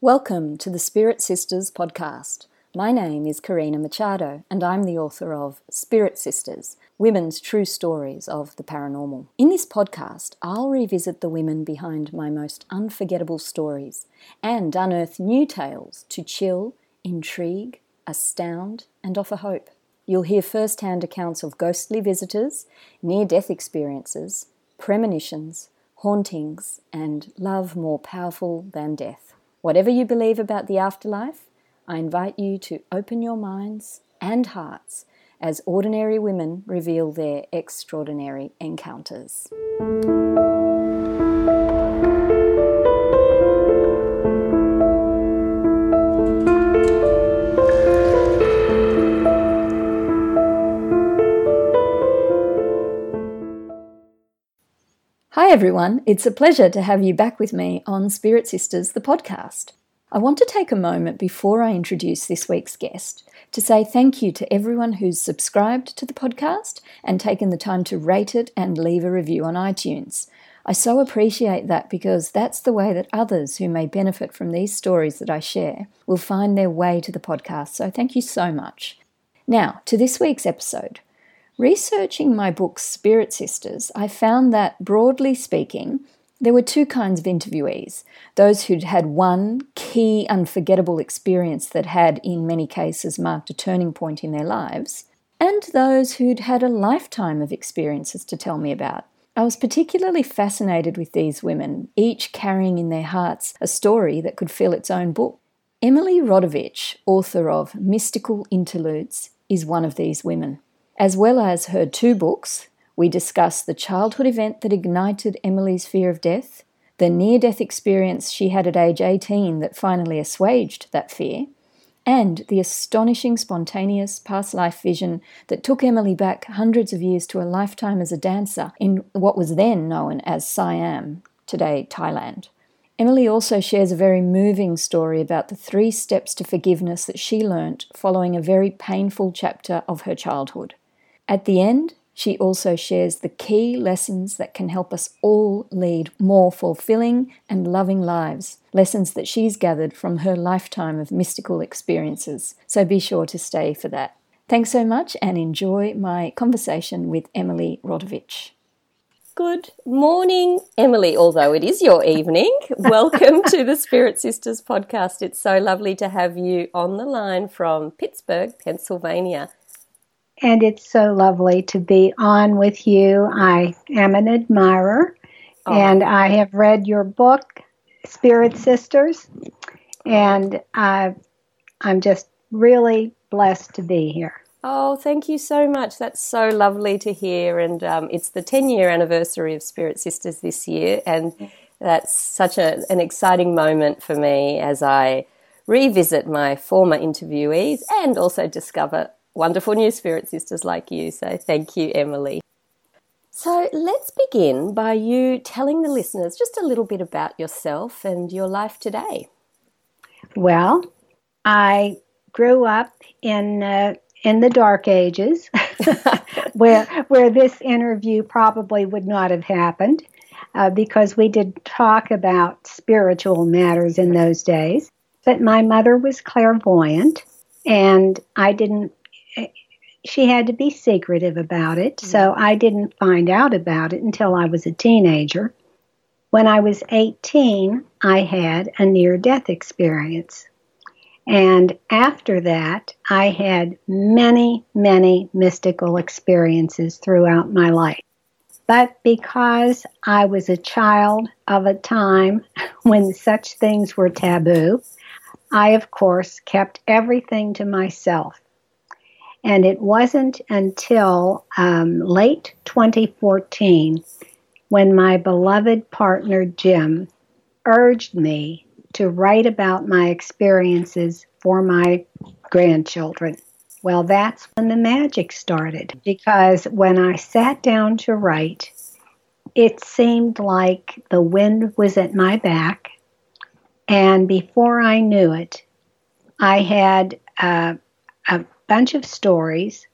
Welcome to the Spirit Sisters podcast. My name is Karina Machado, and I'm the author of Spirit Sisters Women's True Stories of the Paranormal. In this podcast, I'll revisit the women behind my most unforgettable stories and unearth new tales to chill, intrigue, astound, and offer hope. You'll hear first hand accounts of ghostly visitors, near death experiences, premonitions, hauntings, and love more powerful than death. Whatever you believe about the afterlife, I invite you to open your minds and hearts as ordinary women reveal their extraordinary encounters. Hi, everyone. It's a pleasure to have you back with me on Spirit Sisters, the podcast. I want to take a moment before I introduce this week's guest to say thank you to everyone who's subscribed to the podcast and taken the time to rate it and leave a review on iTunes. I so appreciate that because that's the way that others who may benefit from these stories that I share will find their way to the podcast. So thank you so much. Now, to this week's episode. Researching my book Spirit Sisters, I found that, broadly speaking, there were two kinds of interviewees those who'd had one key, unforgettable experience that had, in many cases, marked a turning point in their lives, and those who'd had a lifetime of experiences to tell me about. I was particularly fascinated with these women, each carrying in their hearts a story that could fill its own book. Emily Rodavich, author of Mystical Interludes, is one of these women. As well as her two books, we discuss the childhood event that ignited Emily's fear of death, the near death experience she had at age 18 that finally assuaged that fear, and the astonishing spontaneous past life vision that took Emily back hundreds of years to a lifetime as a dancer in what was then known as Siam, today Thailand. Emily also shares a very moving story about the three steps to forgiveness that she learnt following a very painful chapter of her childhood. At the end, she also shares the key lessons that can help us all lead more fulfilling and loving lives, lessons that she's gathered from her lifetime of mystical experiences. So be sure to stay for that. Thanks so much and enjoy my conversation with Emily Rodavich. Good morning, Emily, although it is your evening. Welcome to the Spirit Sisters podcast. It's so lovely to have you on the line from Pittsburgh, Pennsylvania and it's so lovely to be on with you. I am an admirer, oh. and I have read your book, Spirit Sisters, and I, I'm just really blessed to be here. Oh, thank you so much. That's so lovely to hear. And um, it's the 10 year anniversary of Spirit Sisters this year. And that's such a, an exciting moment for me as I revisit my former interviewees and also discover wonderful new spirit sisters like you. So thank you, Emily. So let's begin by you telling the listeners just a little bit about yourself and your life today. Well, I grew up in uh, in the dark ages, where where this interview probably would not have happened, uh, because we did talk about spiritual matters in those days. But my mother was clairvoyant, and I didn't she had to be secretive about it, mm-hmm. so I didn't find out about it until I was a teenager. When I was 18, I had a near death experience. And after that, I had many, many mystical experiences throughout my life. But because I was a child of a time when such things were taboo, I, of course, kept everything to myself. And it wasn't until um, late 2014 when my beloved partner Jim urged me to write about my experiences for my grandchildren. Well, that's when the magic started because when I sat down to write, it seemed like the wind was at my back. And before I knew it, I had uh, a bunch of stories,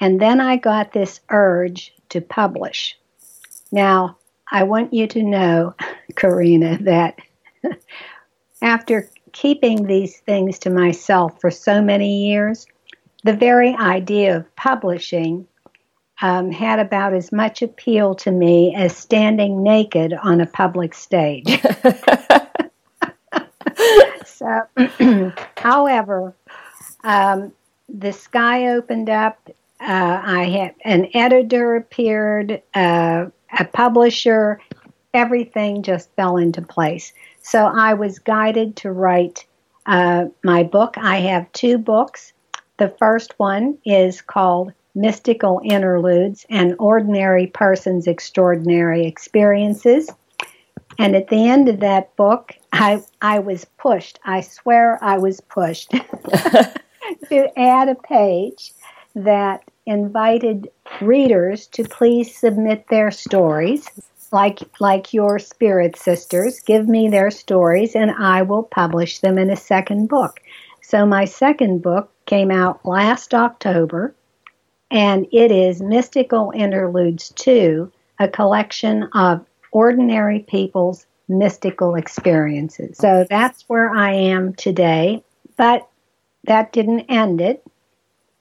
and then I got this urge to publish. Now, I want you to know, Karina, that after keeping these things to myself for so many years, the very idea of publishing um, had about as much appeal to me as standing naked on a public stage. so, however, um, the sky opened up. Uh, I had an editor appeared, uh, a publisher. Everything just fell into place. So I was guided to write uh, my book. I have two books. The first one is called Mystical Interludes and Ordinary Person's Extraordinary Experiences. And at the end of that book, I, I was pushed. I swear I was pushed to add a page that invited readers to please submit their stories like like your spirit sisters give me their stories and I will publish them in a second book. So my second book came out last October and it is Mystical Interludes 2, a collection of ordinary people's mystical experiences. So that's where I am today, but that didn't end it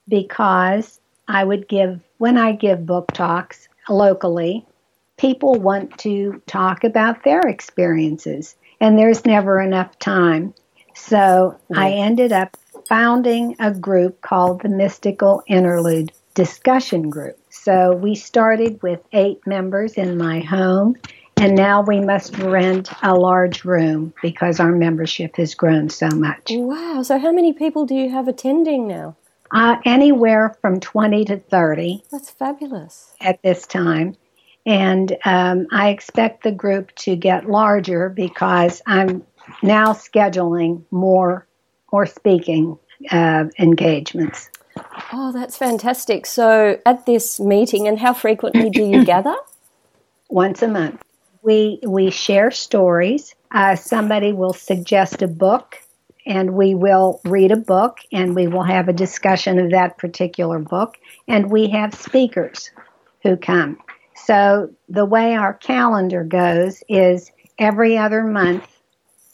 because I would give when I give book talks locally, people want to talk about their experiences, and there's never enough time. So I ended up founding a group called the Mystical Interlude Discussion Group. So we started with eight members in my home, and now we must rent a large room because our membership has grown so much. Wow. So, how many people do you have attending now? Uh, anywhere from 20 to 30. That's fabulous. At this time. And um, I expect the group to get larger because I'm now scheduling more more speaking uh, engagements. Oh, that's fantastic. So, at this meeting, and how frequently do you gather? Once a month. We we share stories. Uh, somebody will suggest a book, and we will read a book, and we will have a discussion of that particular book. And we have speakers who come. So the way our calendar goes is every other month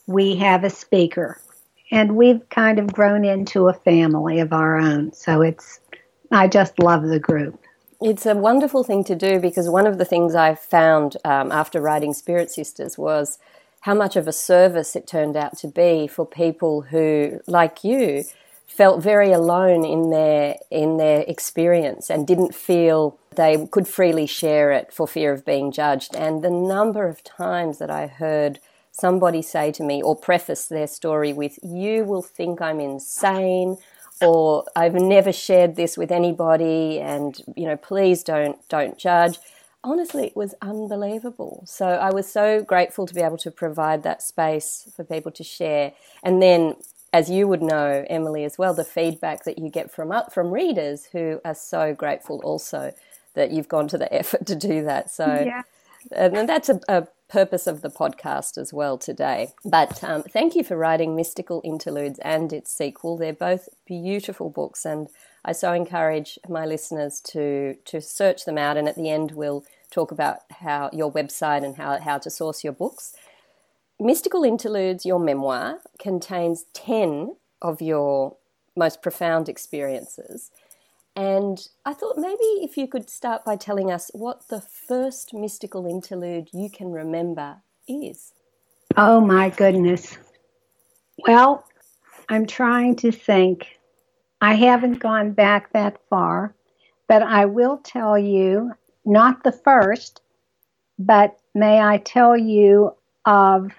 we have a speaker. And we've kind of grown into a family of our own. So it's, I just love the group. It's a wonderful thing to do because one of the things I found um, after writing Spirit Sisters was how much of a service it turned out to be for people who, like you, felt very alone in their in their experience and didn't feel they could freely share it for fear of being judged. And the number of times that I heard somebody say to me or preface their story with, "You will think I'm insane." Or I've never shared this with anybody, and you know, please don't don't judge honestly, it was unbelievable. So I was so grateful to be able to provide that space for people to share. And then as you would know, Emily, as well, the feedback that you get from up from readers who are so grateful also that you've gone to the effort to do that. So, yeah. and that's a, a, purpose of the podcast as well today. But um, thank you for writing Mystical Interludes and its sequel. They're both beautiful books, and I so encourage my listeners to to search them out. And at the end, we'll talk about how your website and how how to source your books. Mystical Interludes, your memoir, contains 10 of your most profound experiences. And I thought maybe if you could start by telling us what the first mystical interlude you can remember is. Oh my goodness. Well, I'm trying to think. I haven't gone back that far, but I will tell you not the first, but may I tell you of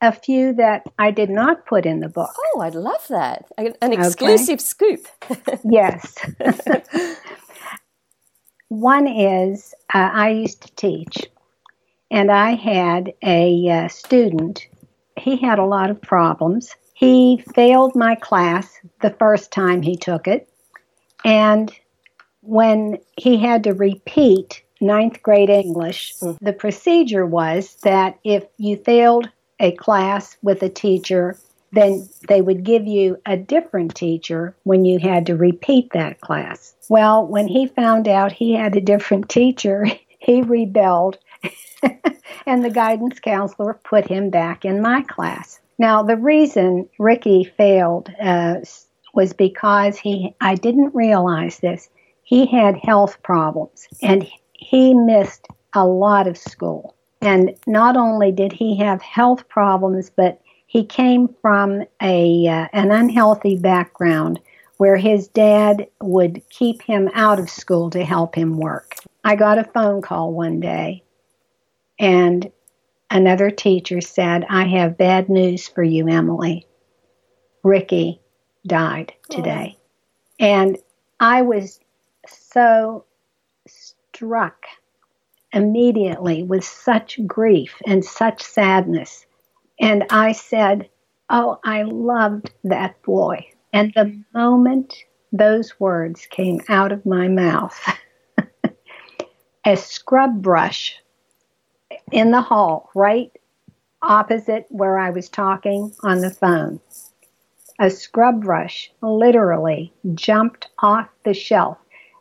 a few that I did not put in the book. Oh, I'd love that. An exclusive okay. scoop. yes. One is uh, I used to teach, and I had a uh, student. He had a lot of problems. He failed my class the first time he took it, and when he had to repeat ninth grade English, mm. the procedure was that if you failed a class with a teacher, then they would give you a different teacher when you had to repeat that class. Well, when he found out he had a different teacher, he rebelled, and the guidance counselor put him back in my class. Now, the reason Ricky failed uh, was because he, I didn't realize this, he had health problems and he missed a lot of school. And not only did he have health problems, but he came from a uh, an unhealthy background where his dad would keep him out of school to help him work. I got a phone call one day and another teacher said, "I have bad news for you, Emily. Ricky died today." Oh. And I was so struck immediately with such grief and such sadness. And I said, Oh, I loved that boy. And the moment those words came out of my mouth, a scrub brush in the hall, right opposite where I was talking on the phone, a scrub brush literally jumped off the shelf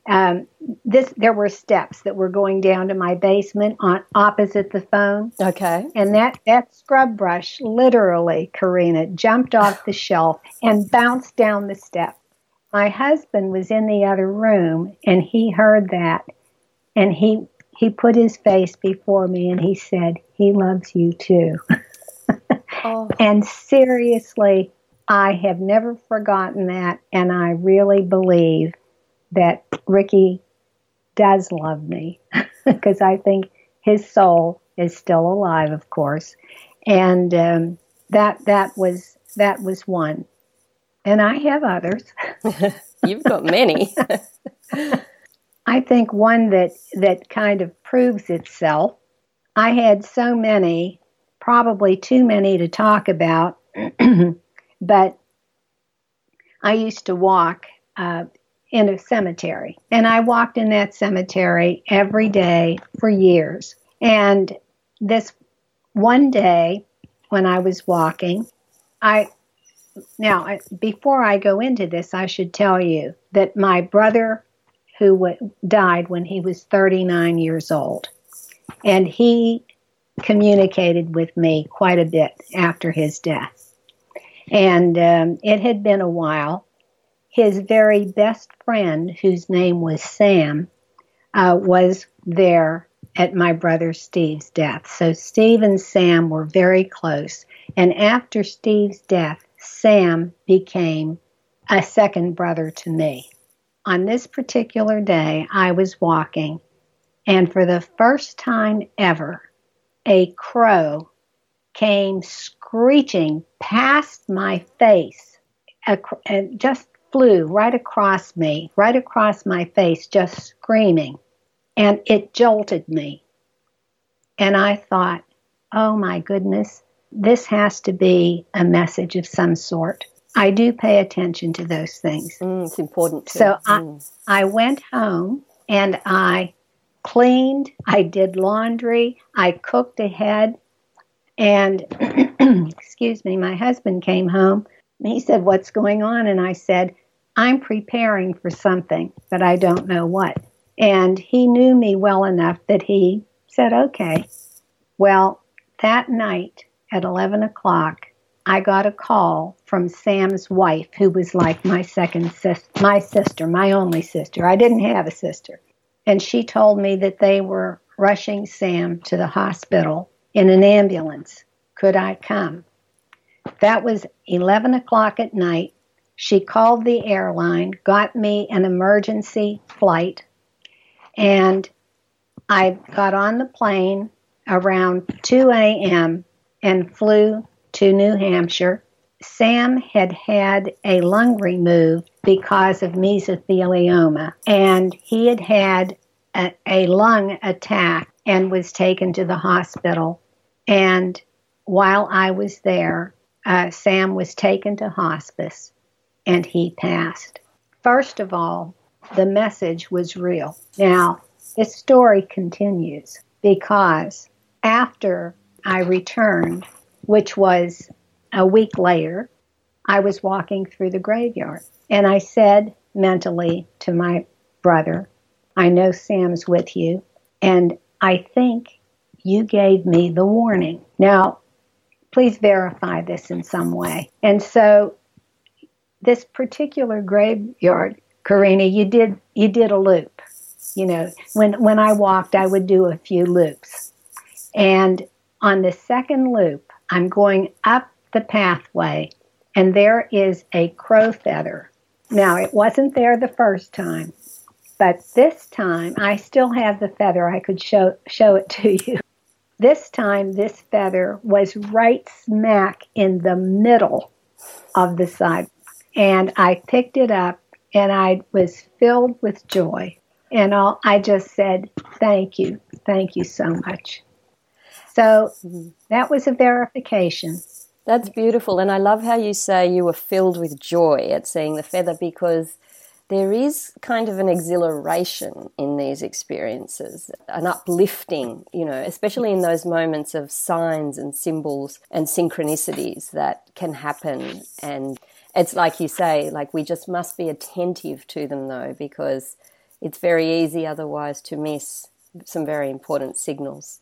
um, this there were steps that were going down to my basement on opposite the phone. Okay. And that that scrub brush literally, Karina, jumped off the shelf and bounced down the step. My husband was in the other room and he heard that and he he put his face before me and he said, "He loves you too." oh. And seriously, I have never forgotten that and I really believe that Ricky does love me because I think his soul is still alive, of course, and um, that that was that was one, and I have others. You've got many. I think one that that kind of proves itself. I had so many, probably too many to talk about, but I used to walk uh, in a cemetery. And I walked in that cemetery every day for years. And this one day when I was walking, I now before I go into this, I should tell you that my brother who w- died when he was 39 years old, and he communicated with me quite a bit after his death. And um, it had been a while, his very best friend, whose name was Sam, uh, was there at my brother Steve's death. So Steve and Sam were very close. And after Steve's death, Sam became a second brother to me. On this particular day, I was walking, and for the first time ever, a crow came screeching past my face, just flew right across me, right across my face, just screaming. And it jolted me. And I thought, oh my goodness, this has to be a message of some sort. I do pay attention to those things. Mm, it's important. Too. So mm. I, I went home and I cleaned, I did laundry, I cooked ahead. And, excuse me, my husband came home he said, What's going on? And I said, I'm preparing for something, but I don't know what. And he knew me well enough that he said, Okay. Well, that night at 11 o'clock, I got a call from Sam's wife, who was like my second sister, my sister, my only sister. I didn't have a sister. And she told me that they were rushing Sam to the hospital in an ambulance. Could I come? That was 11 o'clock at night. She called the airline, got me an emergency flight, and I got on the plane around 2 a.m. and flew to New Hampshire. Sam had had a lung removed because of mesothelioma, and he had had a, a lung attack and was taken to the hospital. And while I was there, uh, Sam was taken to hospice and he passed. First of all, the message was real. Now, this story continues because after I returned, which was a week later, I was walking through the graveyard and I said mentally to my brother, I know Sam's with you, and I think you gave me the warning. Now, please verify this in some way. And so this particular graveyard, Karina, you did you did a loop. You know, when when I walked, I would do a few loops. And on the second loop, I'm going up the pathway and there is a crow feather. Now, it wasn't there the first time, but this time I still have the feather. I could show show it to you. This time, this feather was right smack in the middle of the sidewalk. And I picked it up and I was filled with joy. And all, I just said, Thank you. Thank you so much. So mm-hmm. that was a verification. That's beautiful. And I love how you say you were filled with joy at seeing the feather because there is kind of an exhilaration in these experiences, an uplifting, you know, especially in those moments of signs and symbols and synchronicities that can happen. And it's like you say, like we just must be attentive to them though, because it's very easy otherwise to miss some very important signals.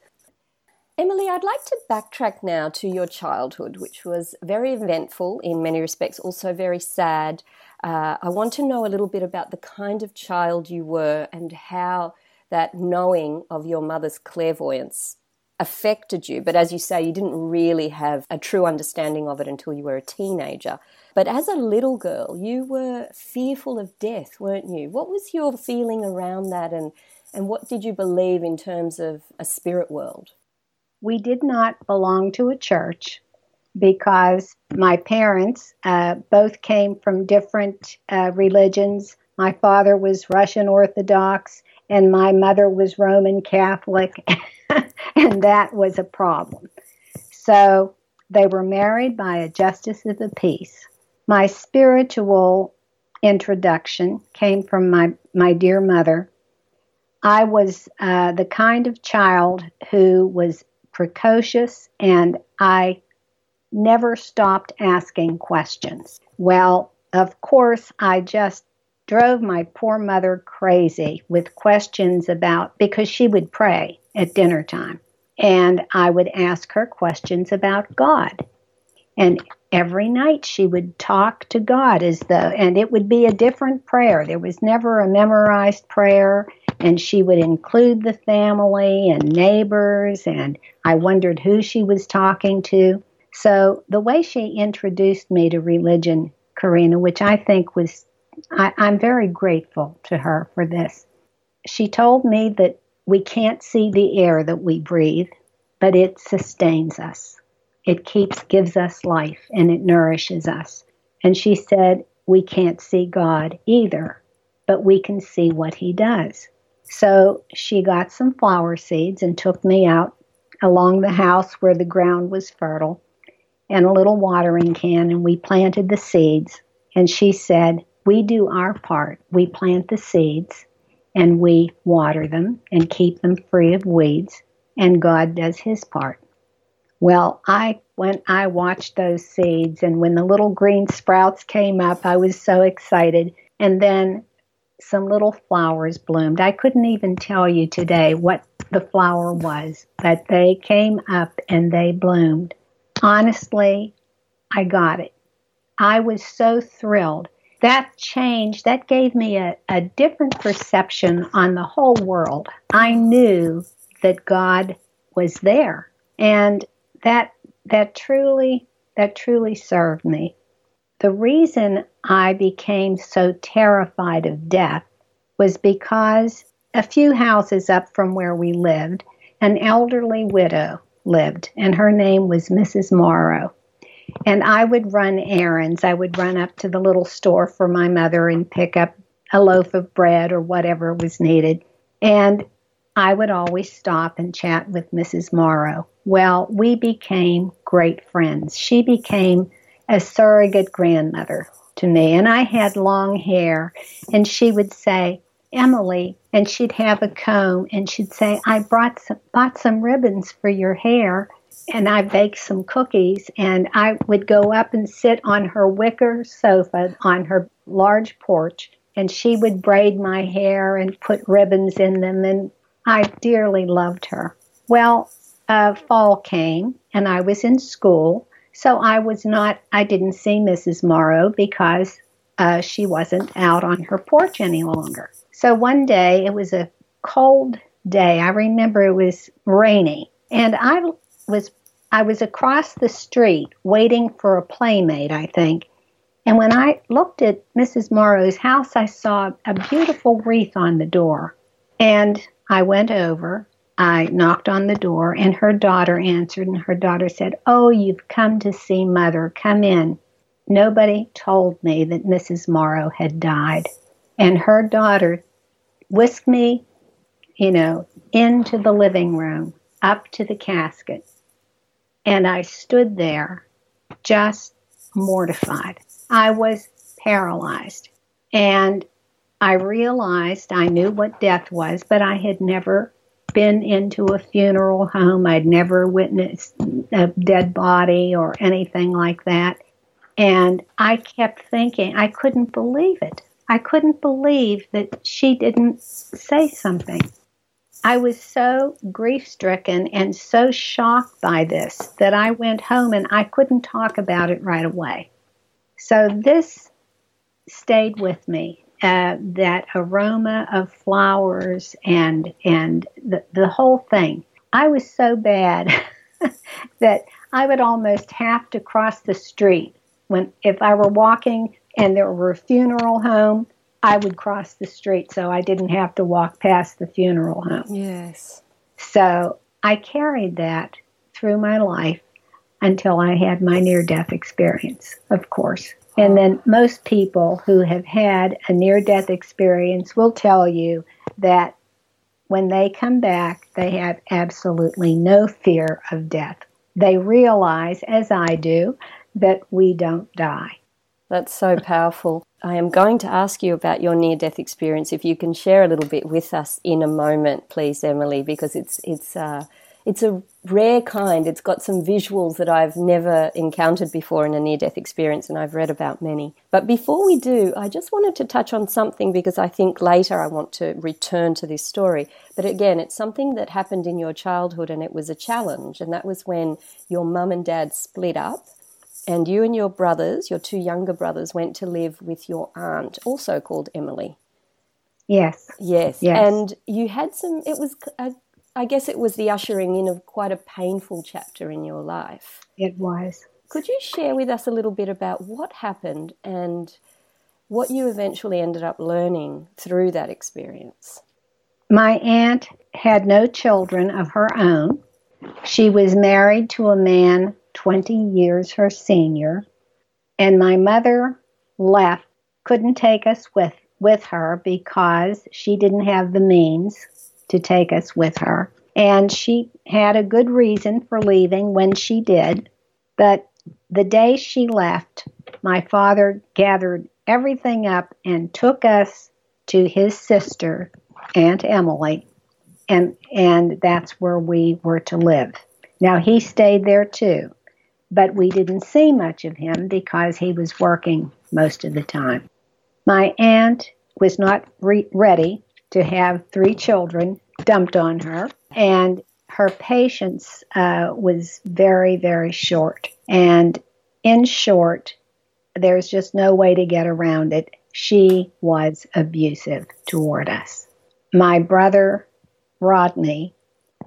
Emily, I'd like to backtrack now to your childhood, which was very eventful in many respects, also very sad. Uh, I want to know a little bit about the kind of child you were and how that knowing of your mother's clairvoyance affected you. But as you say, you didn't really have a true understanding of it until you were a teenager. But as a little girl, you were fearful of death, weren't you? What was your feeling around that and, and what did you believe in terms of a spirit world? We did not belong to a church because my parents uh, both came from different uh, religions. My father was Russian Orthodox and my mother was Roman Catholic, and that was a problem. So they were married by a justice of the peace. My spiritual introduction came from my, my dear mother. I was uh, the kind of child who was precocious and I never stopped asking questions. Well, of course, I just drove my poor mother crazy with questions about because she would pray at dinner time and I would ask her questions about God. And every night she would talk to God as though, and it would be a different prayer. There was never a memorized prayer, and she would include the family and neighbors, and I wondered who she was talking to. So the way she introduced me to religion, Karina, which I think was, I, I'm very grateful to her for this. She told me that we can't see the air that we breathe, but it sustains us. It keeps, gives us life, and it nourishes us. And she said, we can't see God either, but we can see what He does. So she got some flower seeds and took me out along the house where the ground was fertile and a little watering can, and we planted the seeds. And she said, We do our part. We plant the seeds and we water them and keep them free of weeds, and God does his part. Well, I when I watched those seeds and when the little green sprouts came up, I was so excited. And then some little flowers bloomed. I couldn't even tell you today what the flower was, but they came up and they bloomed honestly, I got it. I was so thrilled. That change, that gave me a, a different perception on the whole world. I knew that God was there. And that that truly that truly served me. The reason I became so terrified of death was because a few houses up from where we lived, an elderly widow lived, and her name was Mrs. Morrow. And I would run errands. I would run up to the little store for my mother and pick up a loaf of bread or whatever was needed. And I would always stop and chat with Mrs. Morrow. Well, we became great friends. She became a surrogate grandmother to me, and I had long hair, and she would say, Emily, and she'd have a comb and she'd say, I brought some, bought some ribbons for your hair and I baked some cookies. And I would go up and sit on her wicker sofa on her large porch and she would braid my hair and put ribbons in them and I dearly loved her. Well, uh, fall came and I was in school, so I was not, I didn't see Mrs. Morrow because uh, she wasn't out on her porch any longer. So one day, it was a cold day. I remember it was rainy, and I was I was across the street waiting for a playmate, I think. And when I looked at Mrs. Morrow's house, I saw a beautiful wreath on the door. And I went over, I knocked on the door, and her daughter answered, and her daughter said, Oh, you've come to see Mother. Come in. Nobody told me that Mrs. Morrow had died. And her daughter whisked me, you know, into the living room, up to the casket. And I stood there just mortified. I was paralyzed. And I realized I knew what death was, but I had never been into a funeral home. I'd never witnessed a dead body or anything like that. And I kept thinking, I couldn't believe it. I couldn't believe that she didn't say something. I was so grief stricken and so shocked by this that I went home and I couldn't talk about it right away. So this stayed with me. Uh, that aroma of flowers and and the, the whole thing. I was so bad that I would almost have to cross the street when if I were walking and there were a funeral home, I would cross the street so I didn't have to walk past the funeral home. Yes. So I carried that through my life until I had my near death experience, of course. And then most people who have had a near death experience will tell you that when they come back, they have absolutely no fear of death. They realize, as I do, that we don't die. That's so powerful. I am going to ask you about your near death experience. If you can share a little bit with us in a moment, please, Emily, because it's it's uh, it's a rare kind. It's got some visuals that I've never encountered before in a near death experience, and I've read about many. But before we do, I just wanted to touch on something because I think later I want to return to this story. But again, it's something that happened in your childhood, and it was a challenge, and that was when your mum and dad split up and you and your brothers, your two younger brothers, went to live with your aunt, also called Emily. Yes. Yes. Yes. And you had some, it was, a, I guess it was the ushering in of quite a painful chapter in your life. It was. Could you share with us a little bit about what happened and what you eventually ended up learning through that experience? My aunt had no children of her own. She was married to a man 20 years her senior, and my mother left, couldn't take us with, with her because she didn't have the means to take us with her. And she had a good reason for leaving when she did. But the day she left, my father gathered everything up and took us to his sister, Aunt Emily, and and that's where we were to live. Now he stayed there too but we didn't see much of him because he was working most of the time. My aunt was not re- ready to have three children dumped on her, and her patience uh, was very, very short. And in short, there's just no way to get around it. She was abusive toward us. My brother, Rodney,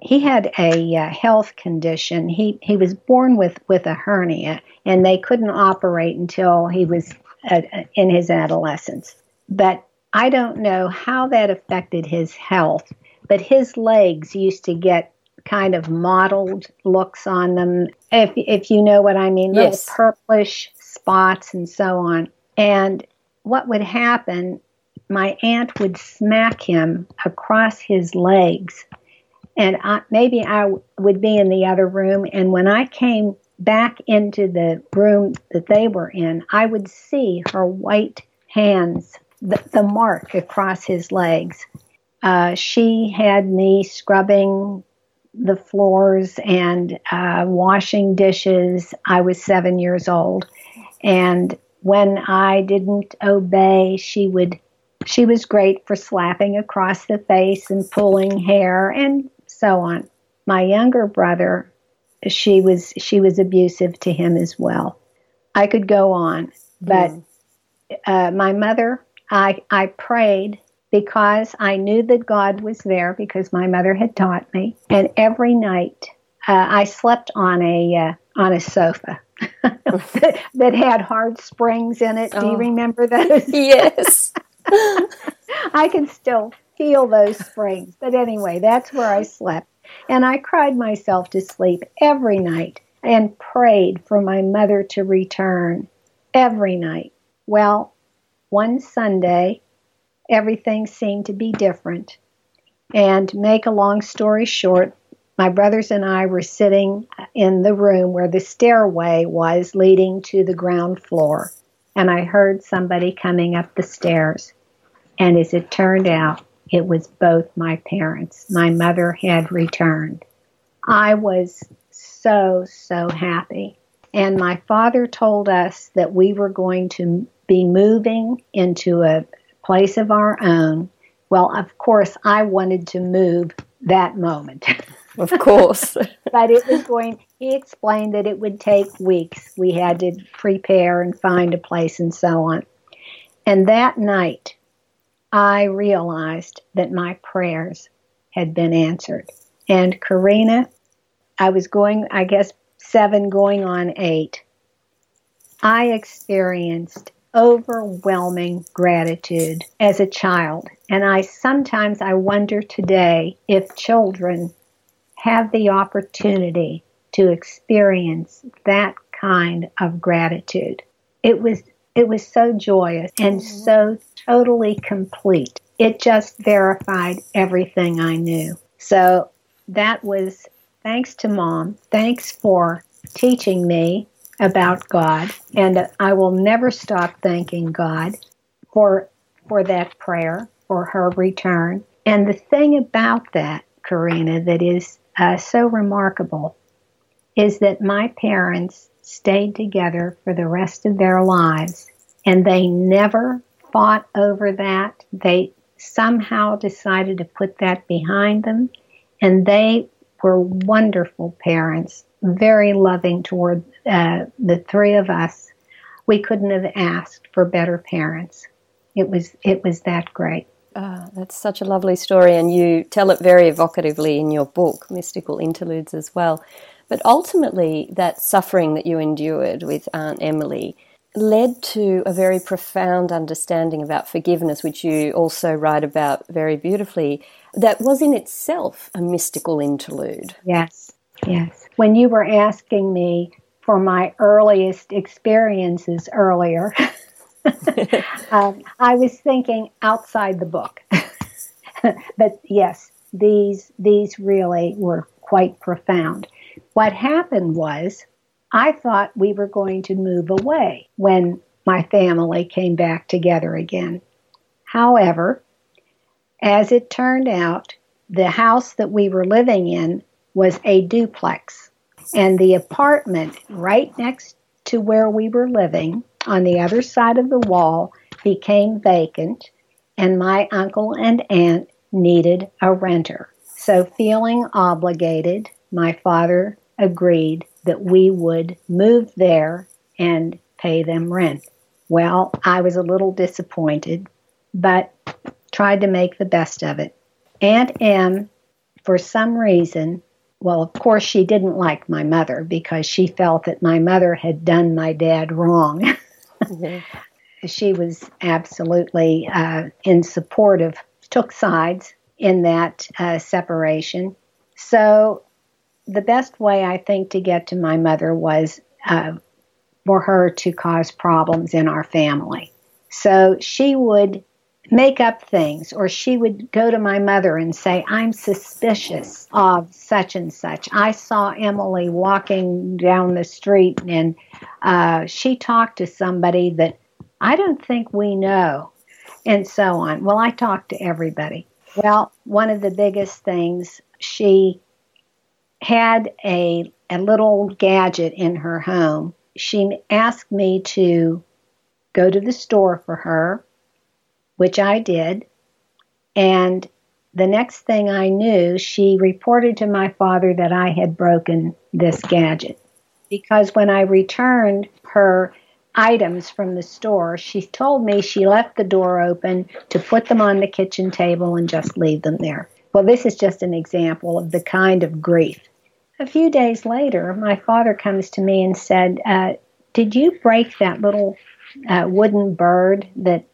he had a uh, health condition. He he was born with with a hernia, and they couldn't operate until he was uh, in his adolescence. But I don't know how that affected his health. But his legs used to get kind of mottled looks on them, if if you know what I mean, yes. little purplish spots and so on. And what would happen? My aunt would smack him across his legs and I, maybe I w- would be in the other room. And when I came back into the room that they were in, I would see her white hands, the, the mark across his legs. Uh, she had me scrubbing the floors and uh, washing dishes. I was seven years old. And when I didn't obey, she would she was great for slapping across the face and pulling hair and so on. My younger brother, she was she was abusive to him as well. I could go on, but mm. uh, my mother, I I prayed because I knew that God was there because my mother had taught me, and every night uh, I slept on a uh, on a sofa that, that, had hard springs in it. Oh. Do you oh. remember those? Yes. I can still feel those springs. But anyway, that's where I slept. And I cried myself to sleep every night and prayed for my mother to return every night. Well, one Sunday, everything seemed to be different. And make a long story short, my brothers and I were sitting in the room where the stairway was leading to the ground floor. And I heard somebody coming up the stairs. And as it turned out, it was both my parents. My mother had returned. I was so, so happy. And my father told us that we were going to be moving into a place of our own. Well, of course, I wanted to move that moment. Of course. but it was going, he explained that it would take weeks. We had to prepare and find a place and so on. And that night, I realized that my prayers had been answered. And Karina, I was going, I guess, seven going on eight. I experienced overwhelming gratitude as a child. And I sometimes I wonder today if children have the opportunity to experience that kind of gratitude. It was it was so joyous and mm-hmm. so totally complete. It just verified everything I knew. So that was thanks to mom. Thanks for teaching me about God, and I will never stop thanking God for for that prayer, for her return. And the thing about that, Karina, that is uh, so remarkable is that my parents stayed together for the rest of their lives and they never fought over that. They somehow decided to put that behind them and they were wonderful parents, very loving toward uh, the three of us. We couldn't have asked for better parents. It was it was that great. Oh, that's such a lovely story, and you tell it very evocatively in your book, Mystical Interludes, as well. But ultimately, that suffering that you endured with Aunt Emily led to a very profound understanding about forgiveness, which you also write about very beautifully, that was in itself a mystical interlude. Yes, yes. When you were asking me for my earliest experiences earlier, um, I was thinking outside the book. but yes, these these really were quite profound. What happened was I thought we were going to move away when my family came back together again. However, as it turned out, the house that we were living in was a duplex, and the apartment right next to where we were living on the other side of the wall became vacant, and my uncle and aunt needed a renter. So, feeling obligated, my father agreed that we would move there and pay them rent. Well, I was a little disappointed, but tried to make the best of it. Aunt Em, for some reason, well, of course, she didn't like my mother because she felt that my mother had done my dad wrong. mm-hmm. She was absolutely uh, in support of, took sides in that uh, separation. So the best way I think to get to my mother was uh, for her to cause problems in our family. So she would make up things, or she would go to my mother and say, I'm suspicious of such and such. I saw Emily walking down the street and uh, she talked to somebody that I don't think we know, and so on. Well, I talked to everybody. Well, one of the biggest things she had a, a little gadget in her home. She asked me to go to the store for her, which I did, and the next thing I knew, she reported to my father that I had broken this gadget. Because when I returned her items from the store, she told me she left the door open to put them on the kitchen table and just leave them there. Well, this is just an example of the kind of grief. A few days later, my father comes to me and said, uh, Did you break that little uh, wooden bird that,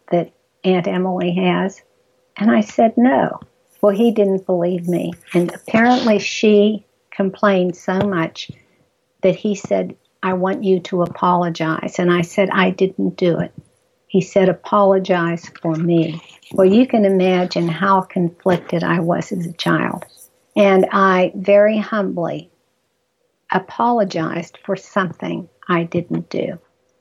Aunt Emily has? And I said, No. Well, he didn't believe me. And apparently, she complained so much that he said, I want you to apologize. And I said, I didn't do it. He said, apologize for me. Well, you can imagine how conflicted I was as a child. And I very humbly apologized for something I didn't do.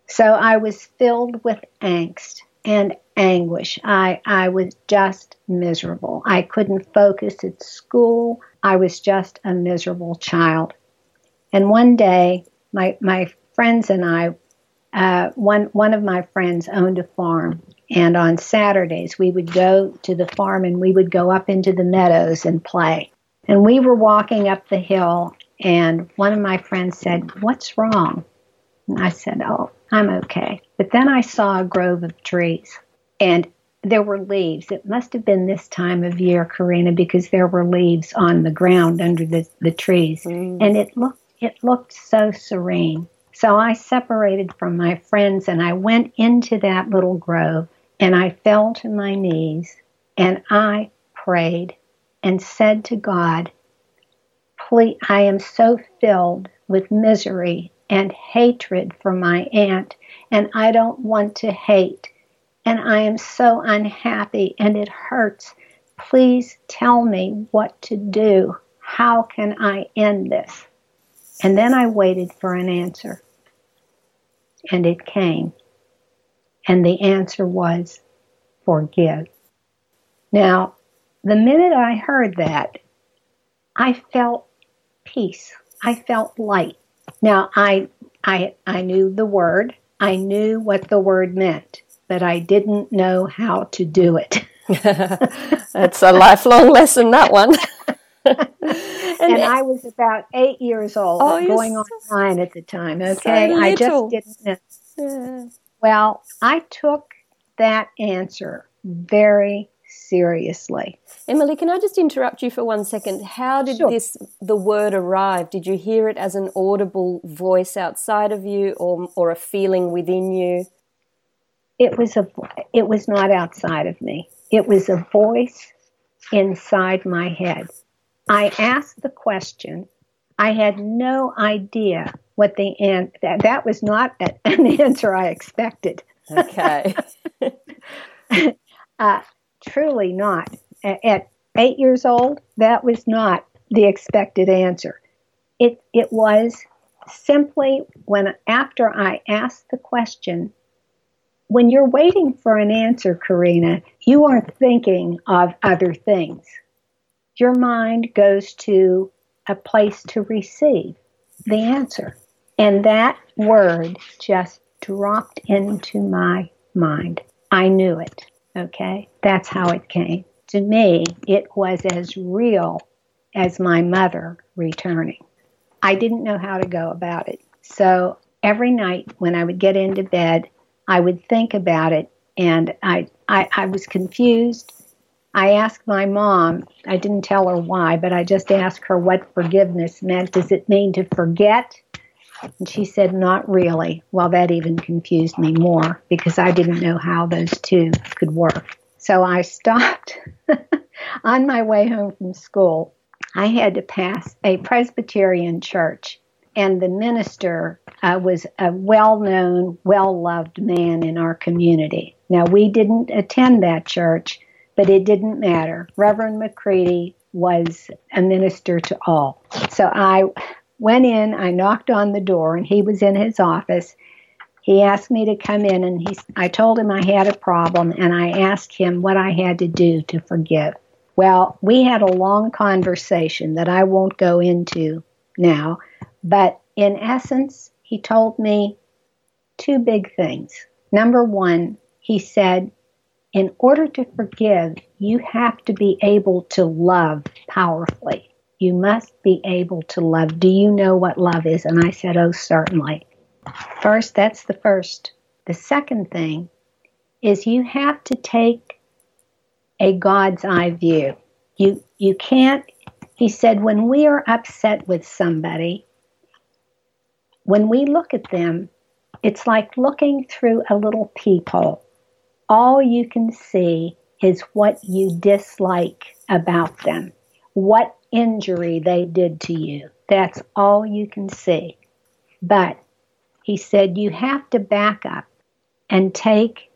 So I was filled with angst and anguish. I, I was just miserable. I couldn't focus at school. I was just a miserable child. And one day, my my friends and I, uh, one one of my friends owned a farm, and on Saturdays we would go to the farm and we would go up into the meadows and play. And we were walking up the hill, and one of my friends said, "What's wrong?" And I said, "Oh, I'm okay." But then I saw a grove of trees, and there were leaves. It must have been this time of year, Karina, because there were leaves on the ground under the, the trees. Mm. And it looked it looked so serene. So I separated from my friends and I went into that little grove and I fell to my knees and I prayed and said to God, Please, I am so filled with misery and hatred for my aunt, and I don't want to hate, and I am so unhappy and it hurts. Please tell me what to do. How can I end this? And then I waited for an answer. And it came. And the answer was forgive. Now, the minute I heard that, I felt peace. I felt light. Now, I, I, I knew the word. I knew what the word meant, but I didn't know how to do it. That's a lifelong lesson, that one. and, and I was about eight years old, oh, going on nine at the time. Okay, so I just didn't know. Yeah. Well, I took that answer very seriously. Emily, can I just interrupt you for one second? How did sure. this the word arrive? Did you hear it as an audible voice outside of you, or or a feeling within you? It was a. It was not outside of me. It was a voice inside my head. I asked the question. I had no idea what the answer. That, that was not an answer I expected. Okay. uh, truly not. At eight years old, that was not the expected answer. It it was simply when after I asked the question. When you're waiting for an answer, Karina, you aren't thinking of other things your mind goes to a place to receive the answer. And that word just dropped into my mind. I knew it. Okay? That's how it came. To me, it was as real as my mother returning. I didn't know how to go about it. So every night when I would get into bed, I would think about it and I, I, I was confused I asked my mom, I didn't tell her why, but I just asked her what forgiveness meant. Does it mean to forget? And she said, Not really. Well, that even confused me more because I didn't know how those two could work. So I stopped on my way home from school. I had to pass a Presbyterian church, and the minister uh, was a well known, well loved man in our community. Now, we didn't attend that church but it didn't matter. Reverend McCready was a minister to all. So I went in, I knocked on the door, and he was in his office. He asked me to come in, and he, I told him I had a problem, and I asked him what I had to do to forgive. Well, we had a long conversation that I won't go into now, but in essence, he told me two big things. Number one, he said, in order to forgive, you have to be able to love powerfully. You must be able to love. Do you know what love is? And I said, Oh, certainly. First, that's the first. The second thing is you have to take a God's eye view. You you can't he said when we are upset with somebody, when we look at them, it's like looking through a little peephole. All you can see is what you dislike about them, what injury they did to you. That's all you can see. But he said you have to back up and take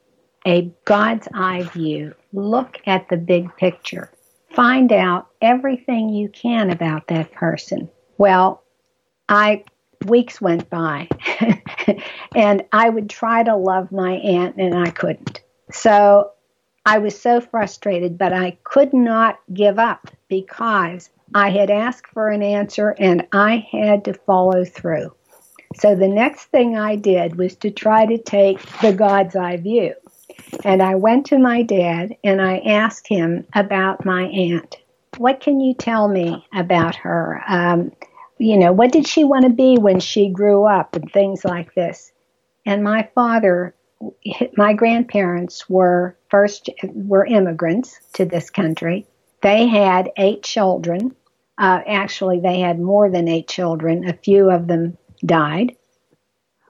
a God's eye view, look at the big picture, find out everything you can about that person. Well, I weeks went by and I would try to love my aunt and I couldn't. So I was so frustrated, but I could not give up because I had asked for an answer and I had to follow through. So the next thing I did was to try to take the God's eye view. And I went to my dad and I asked him about my aunt. What can you tell me about her? Um, you know, what did she want to be when she grew up and things like this? And my father, my grandparents were first were immigrants to this country. They had eight children. Uh, actually, they had more than eight children. A few of them died.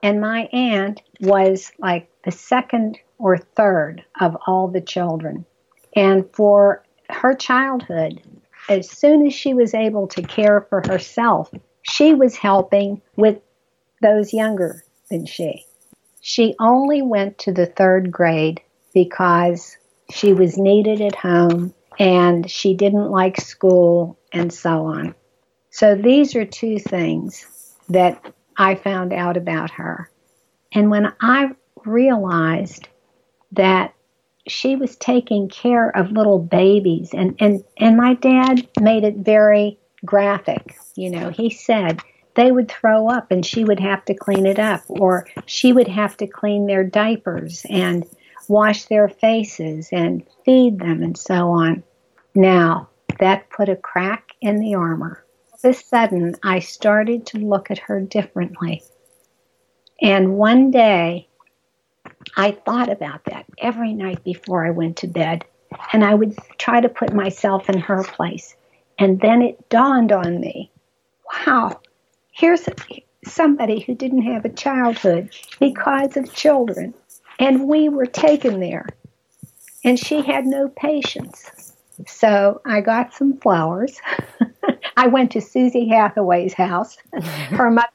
And my aunt was like the second or third of all the children. And for her childhood, as soon as she was able to care for herself, she was helping with those younger than she. She only went to the third grade because she was needed at home and she didn't like school and so on. So these are two things that I found out about her. And when I realized that she was taking care of little babies and, and, and my dad made it very graphic. You know, he said they would throw up and she would have to clean it up, or she would have to clean their diapers and wash their faces and feed them and so on. Now, that put a crack in the armor. Of a sudden, I started to look at her differently. And one day, I thought about that every night before I went to bed, and I would try to put myself in her place. And then it dawned on me wow, here's somebody who didn't have a childhood because of children, and we were taken there. And she had no patience. So I got some flowers. I went to Susie Hathaway's house. Her mother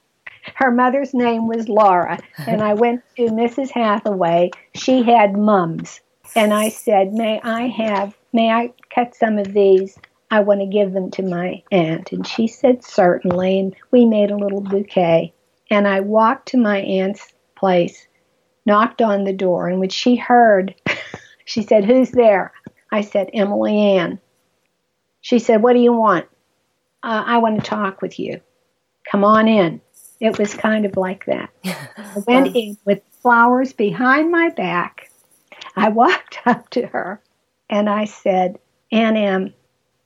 her mother's name was Laura, and I went to Mrs. Hathaway. She had mums, and I said, "May I have? May I cut some of these? I want to give them to my aunt." And she said, "Certainly." And we made a little bouquet. And I walked to my aunt's place, knocked on the door, and when she heard, she said, "Who's there?" I said, "Emily Ann." She said, "What do you want?" Uh, I want to talk with you. Come on in. It was kind of like that. I went in with flowers behind my back. I walked up to her and I said, Aunt Em,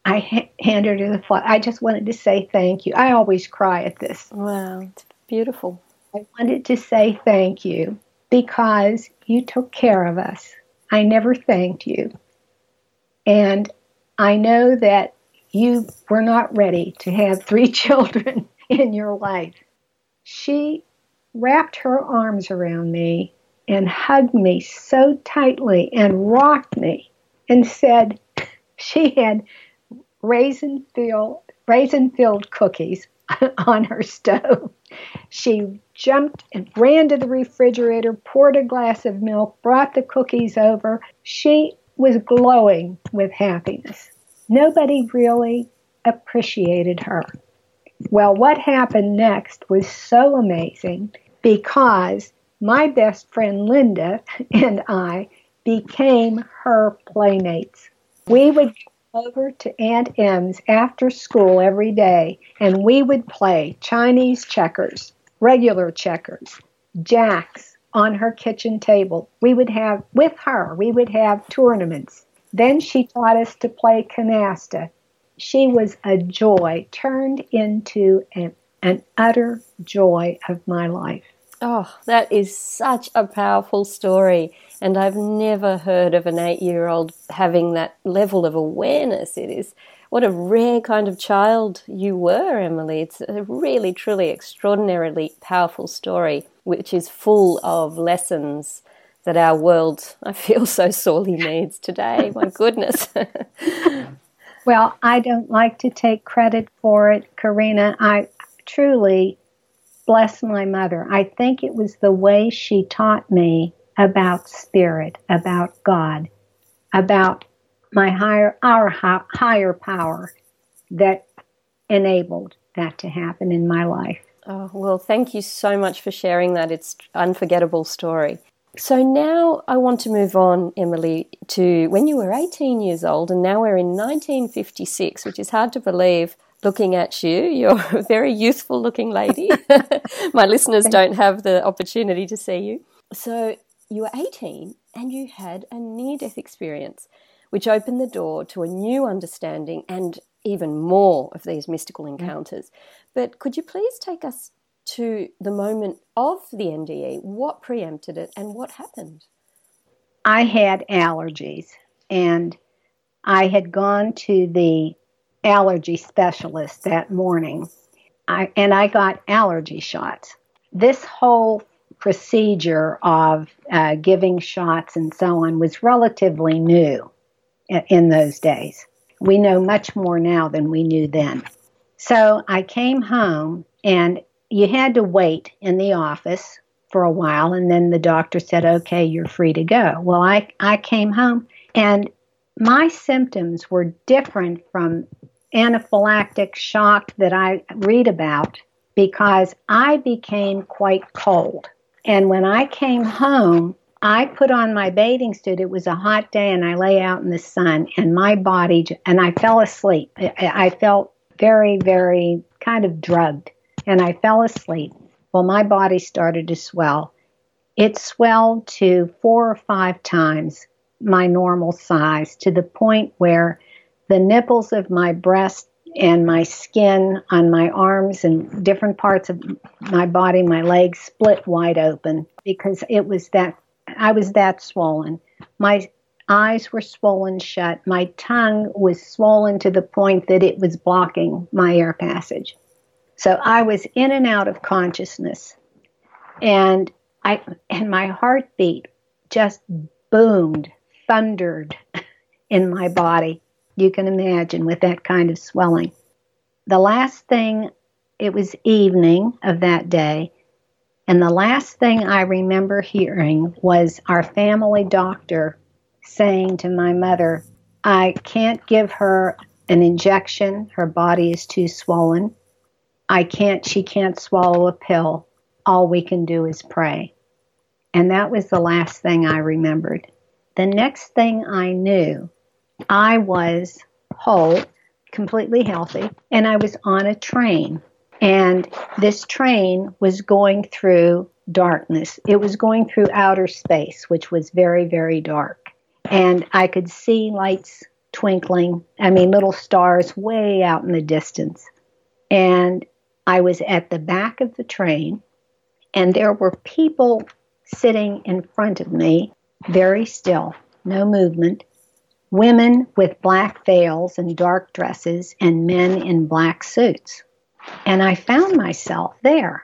I ha- handed her the flower. I just wanted to say thank you. I always cry at this. Wow, it's beautiful. I wanted to say thank you because you took care of us. I never thanked you. And I know that you were not ready to have three children in your life she wrapped her arms around me and hugged me so tightly and rocked me and said she had raisin filled raisin filled cookies on her stove. She jumped and ran to the refrigerator, poured a glass of milk, brought the cookies over. She was glowing with happiness. Nobody really appreciated her. Well, what happened next was so amazing because my best friend Linda and I became her playmates. We would go over to Aunt Em's after school every day and we would play Chinese checkers, regular checkers, jacks, on her kitchen table. We would have, with her, we would have tournaments. Then she taught us to play canasta. She was a joy, turned into an, an utter joy of my life. Oh, that is such a powerful story. And I've never heard of an eight year old having that level of awareness. It is what a rare kind of child you were, Emily. It's a really, truly extraordinarily powerful story, which is full of lessons that our world, I feel, so sorely needs today. My goodness. well, I don't like to take credit for it, Karina. I truly bless my mother. I think it was the way she taught me about spirit, about God, about my higher, our higher power that enabled that to happen in my life. Oh, well, thank you so much for sharing that. It's unforgettable story. So now I want to move on, Emily, to when you were 18 years old, and now we're in 1956, which is hard to believe looking at you. You're a very youthful looking lady. My listeners don't have the opportunity to see you. So you were 18 and you had a near death experience which opened the door to a new understanding and even more of these mystical mm. encounters. But could you please take us to the moment of the NDE? What preempted it and what happened? I had allergies and I had gone to the allergy specialist that morning I, and I got allergy shots. This whole procedure of uh, giving shots and so on was relatively new in those days. We know much more now than we knew then. So I came home, and you had to wait in the office for a while, and then the doctor said, Okay, you're free to go. Well, I, I came home, and my symptoms were different from anaphylactic shock that I read about because I became quite cold. And when I came home, I put on my bathing suit. It was a hot day, and I lay out in the sun, and my body, and I fell asleep. I felt very, very kind of drugged, and I fell asleep. Well, my body started to swell. It swelled to four or five times my normal size to the point where the nipples of my breast and my skin on my arms and different parts of my body, my legs split wide open because it was that I was that swollen. My eyes were swollen shut. My tongue was swollen to the point that it was blocking my air passage. So I was in and out of consciousness. And I and my heartbeat just boomed, thundered in my body. You can imagine with that kind of swelling. The last thing it was evening of that day and the last thing I remember hearing was our family doctor saying to my mother, I can't give her an injection. Her body is too swollen. I can't, she can't swallow a pill. All we can do is pray. And that was the last thing I remembered. The next thing I knew, I was whole, completely healthy, and I was on a train and this train was going through darkness. It was going through outer space, which was very, very dark. And I could see lights twinkling, I mean, little stars way out in the distance. And I was at the back of the train, and there were people sitting in front of me, very still, no movement. Women with black veils and dark dresses, and men in black suits. And I found myself there.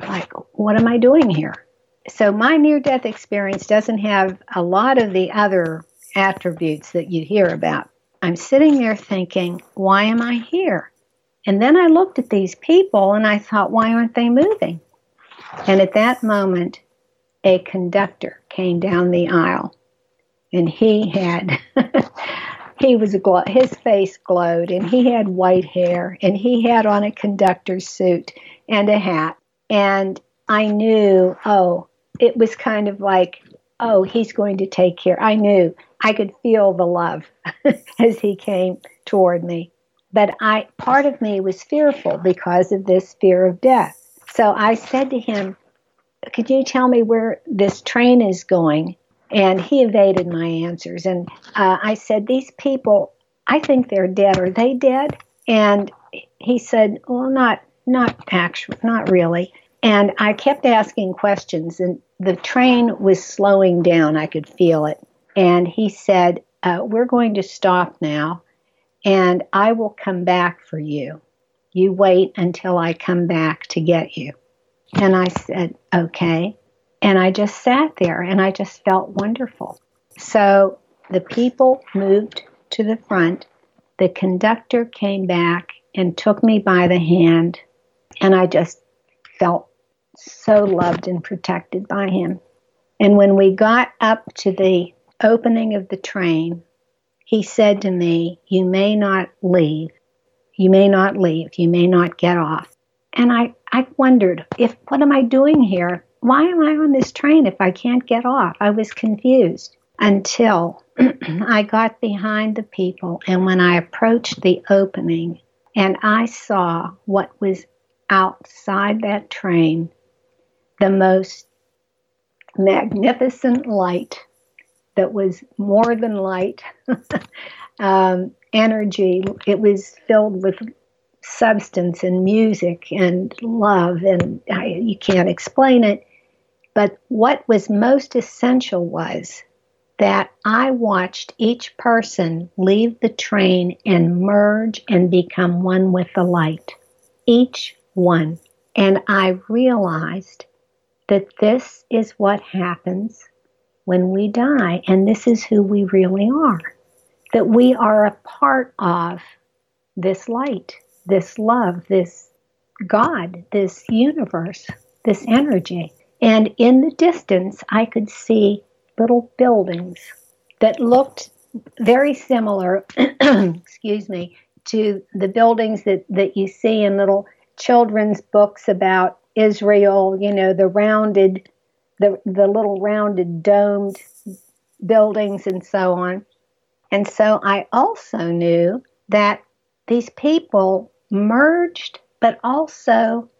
Like, what am I doing here? So, my near death experience doesn't have a lot of the other attributes that you hear about. I'm sitting there thinking, why am I here? And then I looked at these people and I thought, why aren't they moving? And at that moment, a conductor came down the aisle and he had he was a his face glowed and he had white hair and he had on a conductor's suit and a hat. And i knew oh it was kind of like oh he's going to take care. I knew i could feel the love as he came toward me but i part of me was fearful because of this fear of death so i said to him could you tell me where this train is going? And he evaded my answers. And uh, I said, These people, I think they're dead. Are they dead? And he said, Well, not not actually, not really. And I kept asking questions, and the train was slowing down. I could feel it. And he said, uh, We're going to stop now, and I will come back for you. You wait until I come back to get you. And I said, Okay. And I just sat there and I just felt wonderful. So the people moved to the front. The conductor came back and took me by the hand, and I just felt so loved and protected by him. And when we got up to the opening of the train, he said to me, You may not leave. You may not leave. You may not get off. And I, I wondered, if what am I doing here? Why am I on this train if I can't get off? I was confused until I got behind the people. And when I approached the opening and I saw what was outside that train, the most magnificent light that was more than light um, energy. It was filled with substance and music and love, and I, you can't explain it. But what was most essential was that I watched each person leave the train and merge and become one with the light. Each one. And I realized that this is what happens when we die, and this is who we really are. That we are a part of this light, this love, this God, this universe, this energy. And in the distance, I could see little buildings that looked very similar, excuse me, to the buildings that, that you see in little children's books about Israel, you know, the rounded, the, the little rounded domed buildings and so on. And so I also knew that these people merged, but also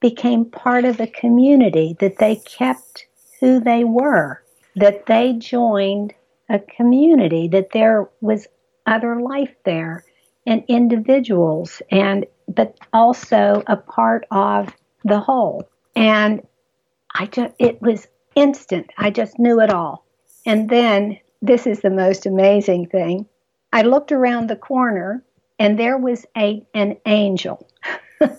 became part of the community, that they kept who they were, that they joined a community, that there was other life there and individuals and but also a part of the whole. And I just, it was instant. I just knew it all. And then this is the most amazing thing. I looked around the corner and there was a an angel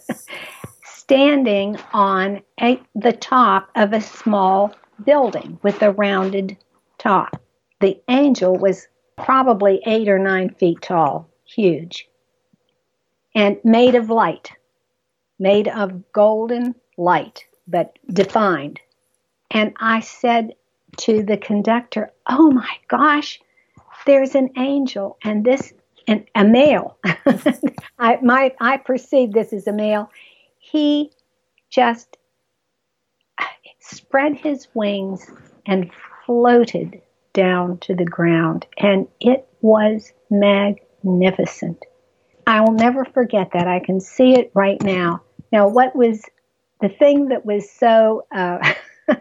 standing on a, the top of a small building with a rounded top. The angel was probably eight or nine feet tall, huge, and made of light made of golden light, but defined. And I said to the conductor, Oh my gosh, there's an angel, and this, and a male. I, my, I perceive this as a male. He just spread his wings and floated down to the ground, and it was magnificent. I will never forget that. I can see it right now. Now, what was the thing that was so uh,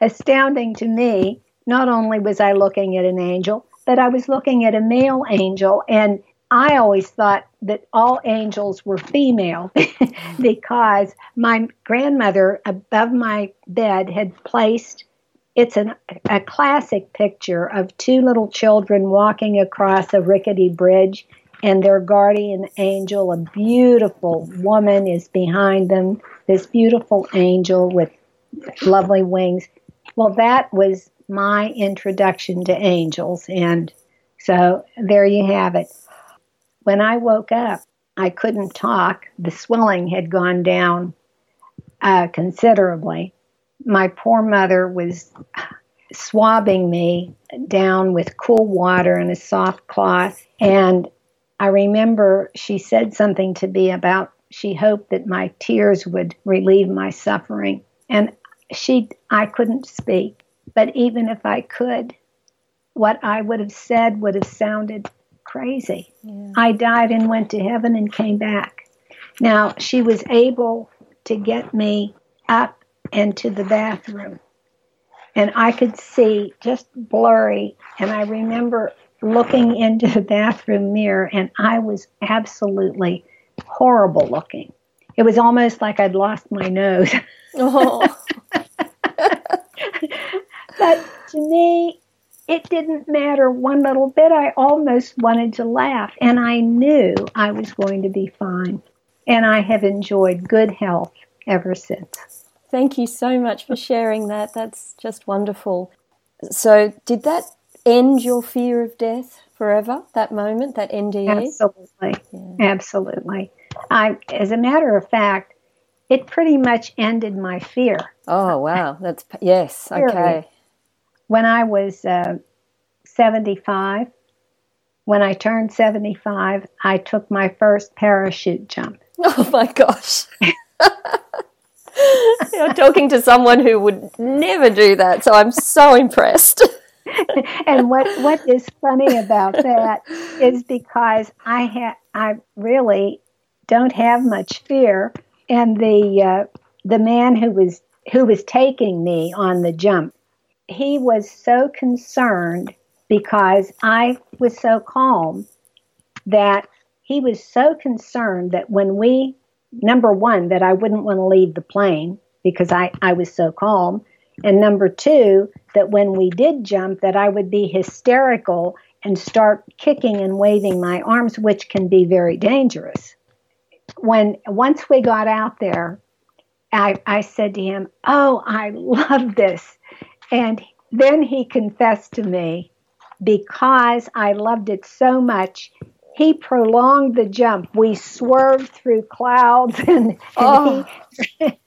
astounding to me? Not only was I looking at an angel, but I was looking at a male angel, and I always thought that all angels were female because my grandmother above my bed had placed it's an, a classic picture of two little children walking across a rickety bridge and their guardian angel, a beautiful woman, is behind them. This beautiful angel with lovely wings. Well, that was my introduction to angels. And so there you have it. When I woke up, I couldn't talk. The swelling had gone down uh, considerably. My poor mother was swabbing me down with cool water and a soft cloth. And I remember she said something to me about she hoped that my tears would relieve my suffering. And she, I couldn't speak. But even if I could, what I would have said would have sounded crazy. Yeah. I died and went to heaven and came back. Now, she was able to get me up into the bathroom. And I could see just blurry. And I remember looking into the bathroom mirror, and I was absolutely horrible looking. It was almost like I'd lost my nose. Oh. but to me, it didn't matter one little bit. I almost wanted to laugh, and I knew I was going to be fine. And I have enjoyed good health ever since. Thank you so much for sharing that. That's just wonderful. So, did that end your fear of death forever? That moment, that NDE? Absolutely, yeah. absolutely. I, as a matter of fact, it pretty much ended my fear. Oh wow, that's yes, okay. When I was uh, seventy-five, when I turned seventy-five, I took my first parachute jump. Oh my gosh. You're talking to someone who would never do that, so I'm so impressed. and what what is funny about that is because I ha- I really don't have much fear, and the uh, the man who was who was taking me on the jump, he was so concerned because I was so calm that he was so concerned that when we number one, that I wouldn't want to leave the plane because I, I was so calm. And number two, that when we did jump, that I would be hysterical and start kicking and waving my arms, which can be very dangerous. When once we got out there, I, I said to him, Oh, I love this. And then he confessed to me because I loved it so much, he prolonged the jump. We swerved through clouds, and, and oh. he,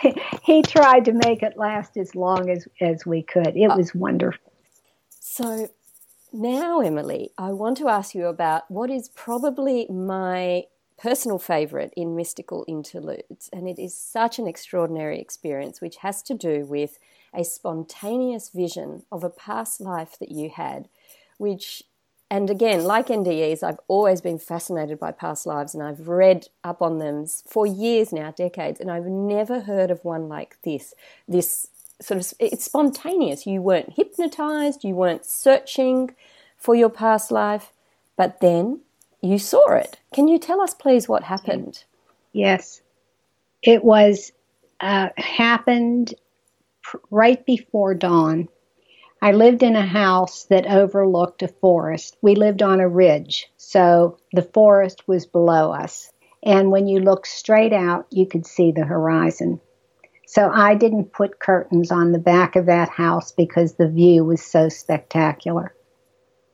he tried to make it last as long as, as we could. It uh, was wonderful. So now, Emily, I want to ask you about what is probably my personal favorite in mystical interludes, and it is such an extraordinary experience, which has to do with a spontaneous vision of a past life that you had, which and again, like NDEs, I've always been fascinated by past lives and I've read up on them for years now, decades, and I've never heard of one like this. This sort of, it's spontaneous. You weren't hypnotized, you weren't searching for your past life, but then you saw it. Can you tell us, please, what happened? Yes. It was, uh, happened right before dawn. I lived in a house that overlooked a forest. We lived on a ridge, so the forest was below us. And when you looked straight out, you could see the horizon. So I didn't put curtains on the back of that house because the view was so spectacular.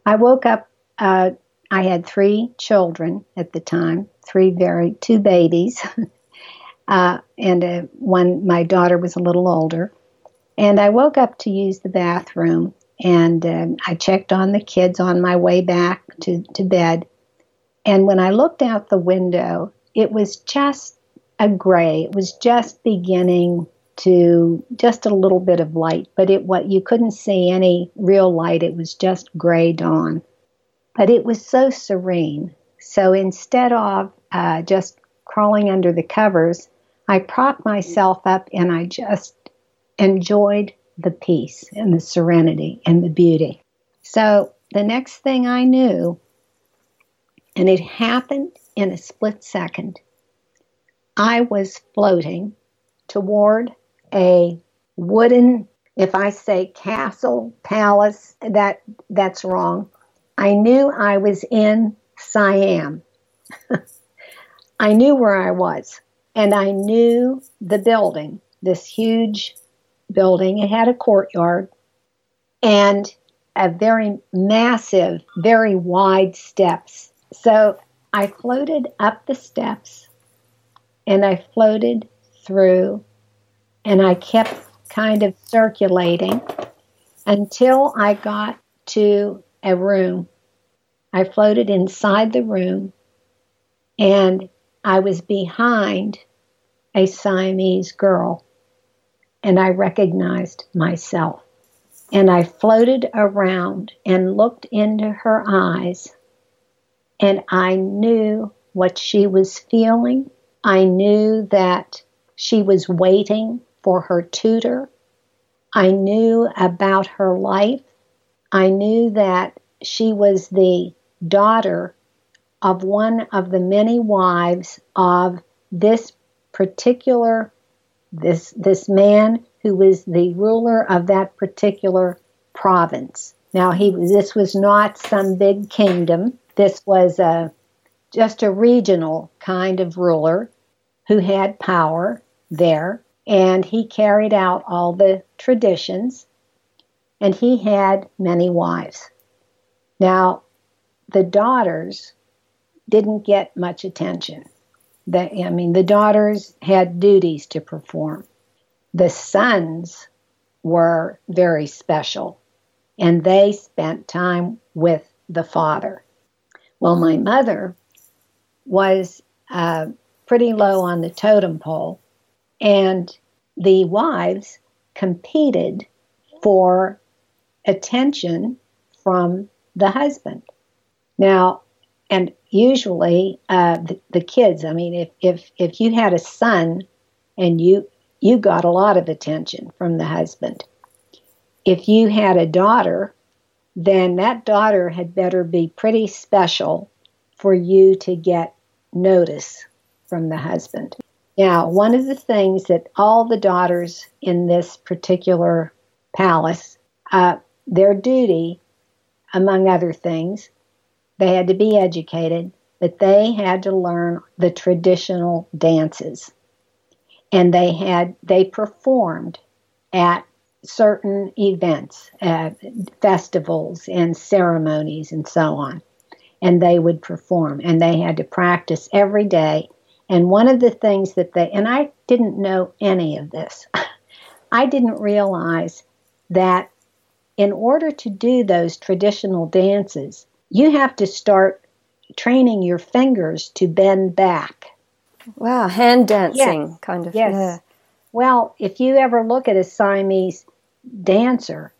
I woke up, uh, I had three children at the time, three very, two babies, uh, and uh, one, my daughter was a little older. And I woke up to use the bathroom and um, I checked on the kids on my way back to, to bed. And when I looked out the window, it was just a gray. It was just beginning to just a little bit of light, but it what you couldn't see any real light. It was just gray dawn, but it was so serene. So instead of uh, just crawling under the covers, I propped myself up and I just enjoyed the peace and the serenity and the beauty. So the next thing I knew, and it happened in a split second, I was floating toward a wooden, if I say castle, palace, that that's wrong. I knew I was in Siam. I knew where I was, and I knew the building, this huge building. It had a courtyard and a very massive, very wide steps. So I floated up the steps and I floated through and I kept kind of circulating until I got to a room. I floated inside the room and I was behind a Siamese girl and I recognized myself. And I floated around and looked into her eyes, and I knew what she was feeling. I knew that she was waiting for her tutor. I knew about her life. I knew that she was the daughter of one of the many wives of this particular this this man who was the ruler of that particular province. Now he this was not some big kingdom. This was a just a regional kind of ruler who had power there and he carried out all the traditions and he had many wives. Now the daughters didn't get much attention. I mean, the daughters had duties to perform. The sons were very special, and they spent time with the father. Well, my mother was uh, pretty low on the totem pole, and the wives competed for attention from the husband. Now, and usually uh, the, the kids. I mean, if if if you had a son and you you got a lot of attention from the husband. If you had a daughter, then that daughter had better be pretty special for you to get notice from the husband. Now, one of the things that all the daughters in this particular palace, uh, their duty, among other things, they had to be educated, but they had to learn the traditional dances. And they had they performed at certain events, uh, festivals and ceremonies and so on. And they would perform and they had to practice every day. And one of the things that they, and I didn't know any of this, I didn't realize that in order to do those traditional dances, you have to start training your fingers to bend back. Wow, hand dancing yes. kind of. Yes. Yeah. Well, if you ever look at a Siamese dancer,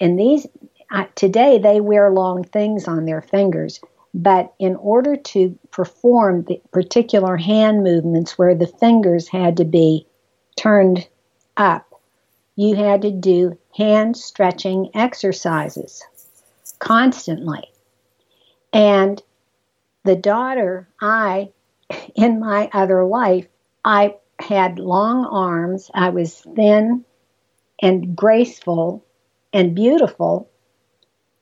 and these uh, today they wear long things on their fingers, but in order to perform the particular hand movements where the fingers had to be turned up, you had to do hand stretching exercises constantly. And the daughter, I, in my other life, I had long arms, I was thin and graceful and beautiful,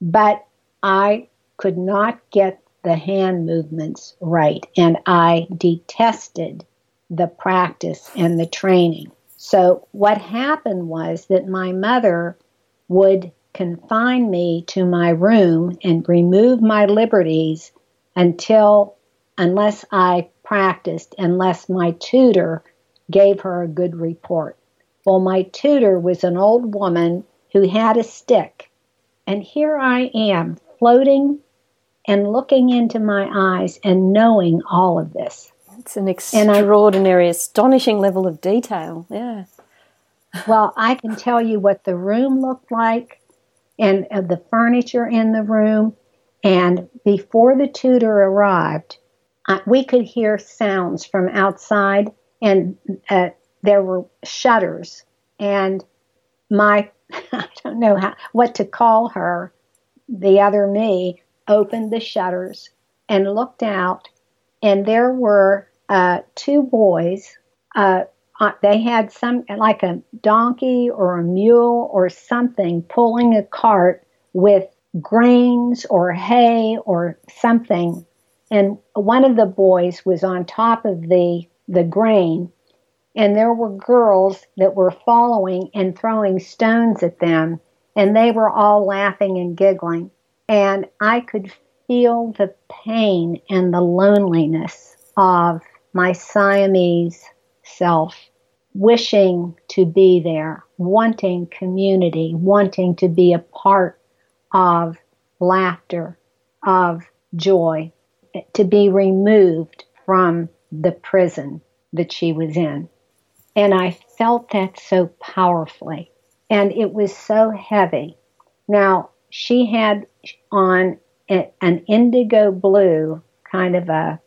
but I could not get the hand movements right, and I detested the practice and the training. So, what happened was that my mother would confine me to my room and remove my liberties until, unless I practiced, unless my tutor gave her a good report. Well, my tutor was an old woman who had a stick, and here I am floating and looking into my eyes and knowing all of this. It's an extraordinary, I, astonishing level of detail. Yeah. well, I can tell you what the room looked like and uh, the furniture in the room. And before the tutor arrived, uh, we could hear sounds from outside, and uh, there were shutters. And my, I don't know how, what to call her, the other me, opened the shutters and looked out, and there were uh, two boys uh, uh, they had some like a donkey or a mule or something pulling a cart with grains or hay or something. And one of the boys was on top of the the grain. And there were girls that were following and throwing stones at them. And they were all laughing and giggling. And i could feel the pain and the loneliness of my siamese self, wishing to be there, wanting community, wanting to be a part of laughter, of joy, to be removed from the prison that she was in. And I felt that so powerfully. And it was so heavy. Now, she had on an indigo blue kind of a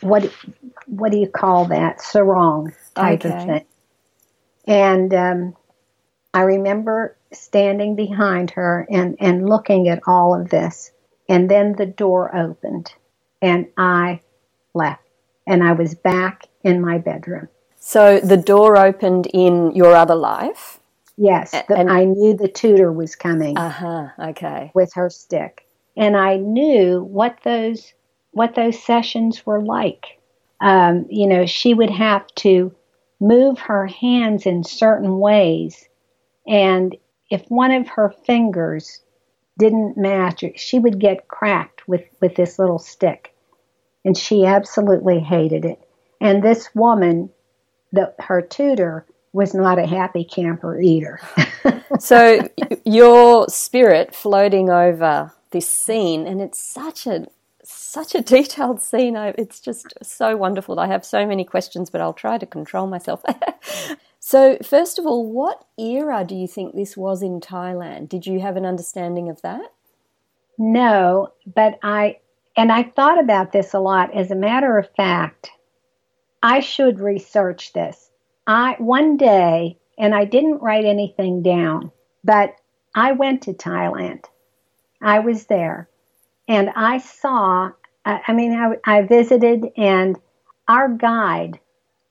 what what do you call that sarong type okay. of thing And um, I remember standing behind her and, and looking at all of this. And then the door opened and I left. And I was back in my bedroom. So the door opened in your other life? Yes. The, and, I knew the tutor was coming. Uh huh. Okay. With her stick. And I knew what those what those sessions were like. Um, you know, she would have to move her hands in certain ways. And if one of her fingers didn't match, she would get cracked with, with this little stick. And she absolutely hated it. And this woman, the, her tutor, was not a happy camper either. so your spirit floating over this scene, and it's such a such a detailed scene. It's just so wonderful. I have so many questions, but I'll try to control myself. so, first of all, what era do you think this was in Thailand? Did you have an understanding of that? No, but I, and I thought about this a lot. As a matter of fact, I should research this. I, one day, and I didn't write anything down, but I went to Thailand. I was there and I saw I, mean, I, I, visited, and our guide,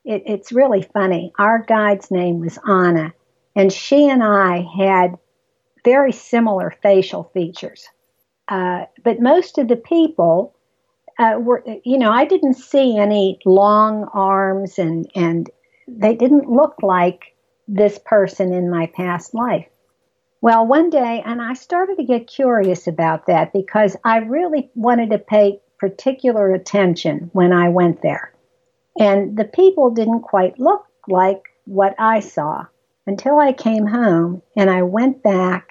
it, it's really funny. Our guide's name was Anna, and she and I had very similar facial features. Uh, but most of the people uh, were, you know, I didn't see any long arms, and, and they didn't look like this person in my past life. Well, one day, and I started to get curious about that because I really wanted to pay particular attention when I went there. And the people didn't quite look like what I saw until I came home and I went back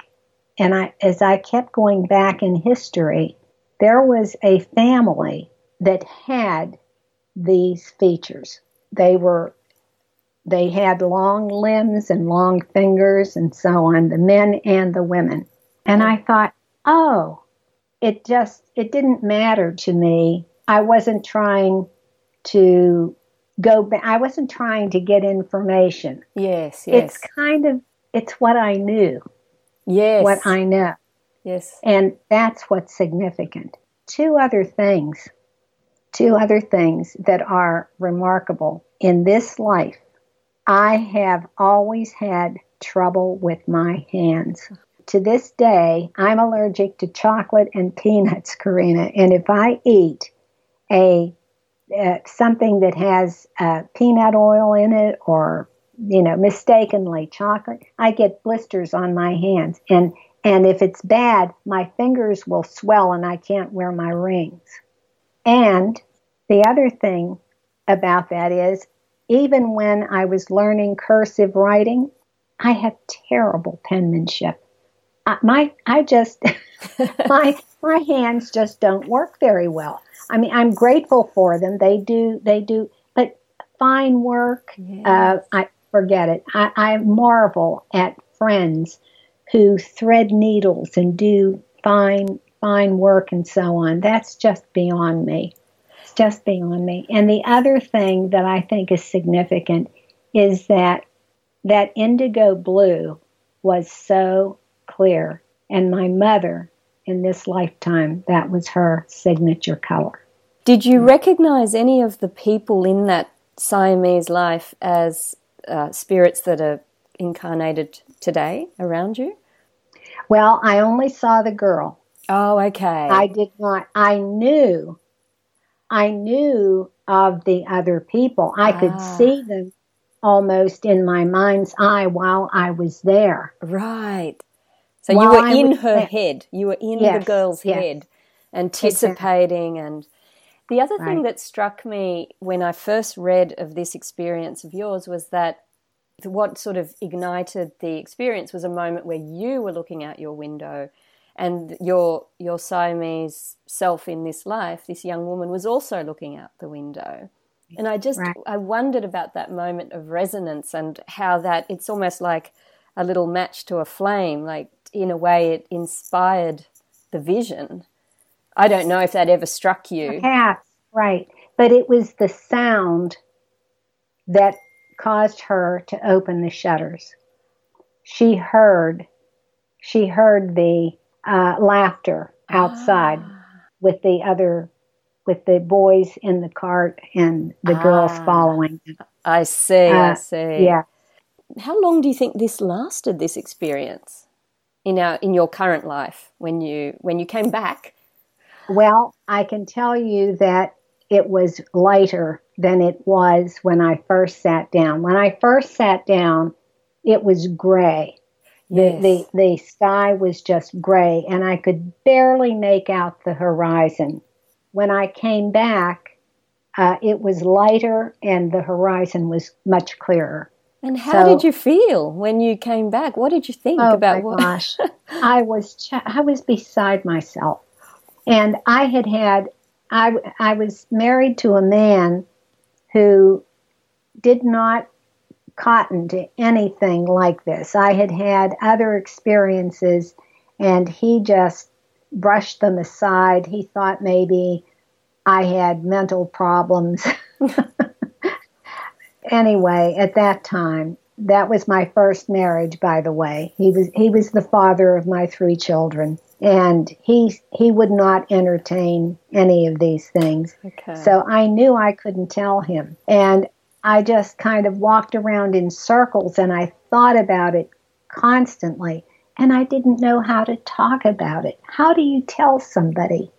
and I as I kept going back in history, there was a family that had these features. They were they had long limbs and long fingers and so on, the men and the women. And I thought, oh, it just it didn't matter to me. I wasn't trying to go back. I wasn't trying to get information. Yes, yes. It's kind of it's what I knew. Yes. What I know. Yes. And that's what's significant. Two other things. Two other things that are remarkable in this life. I have always had trouble with my hands. To this day, I'm allergic to chocolate and peanuts, Karina. And if I eat a uh, something that has uh, peanut oil in it or you know mistakenly chocolate i get blisters on my hands. And and if it's bad my fingers will swell and i can't wear my rings. And the other thing about that is even when i was learning cursive writing i have terrible penmanship my I just my my hands just don't work very well. I mean, I'm grateful for them. They do they do, but fine work. Yes. Uh, I forget it. I, I marvel at friends who thread needles and do fine fine work and so on. That's just beyond me. Just beyond me. And the other thing that I think is significant is that that indigo blue was so clear. And my mother, in this lifetime, that was her signature color. Did you recognize any of the people in that Siamese life as uh, spirits that are incarnated today around you? Well, I only saw the girl. Oh, okay. I did not. I knew. I knew of the other people. I ah. could see them almost in my mind's eye while I was there. Right. So you were in her head. You were in yes, the girl's yes. head, anticipating. Exactly. And the other thing that struck me when I first read of this experience of yours was that what sort of ignited the experience was a moment where you were looking out your window and your your Siamese self in this life, this young woman, was also looking out the window. And I just right. I wondered about that moment of resonance and how that it's almost like a little match to a flame, like in a way it inspired the vision. I don't know if that ever struck you. Perhaps, right. But it was the sound that caused her to open the shutters. She heard, she heard the uh, laughter outside ah. with the other, with the boys in the cart and the ah. girls following. I see. Uh, I see. Yeah. How long do you think this lasted? This experience in our in your current life when you when you came back? Well, I can tell you that it was lighter than it was when I first sat down. When I first sat down, it was gray. Yes. The, the, the sky was just gray, and I could barely make out the horizon. When I came back, uh, it was lighter and the horizon was much clearer. And how so, did you feel when you came back? What did you think oh about my what? gosh, I was ch- I was beside myself, and I had had I I was married to a man who did not cotton to anything like this. I had had other experiences and he just brushed them aside. He thought maybe I had mental problems. anyway, at that time, that was my first marriage by the way. He was he was the father of my three children and he he would not entertain any of these things. Okay. So I knew I couldn't tell him, and I just kind of walked around in circles, and I thought about it constantly, and I didn't know how to talk about it. How do you tell somebody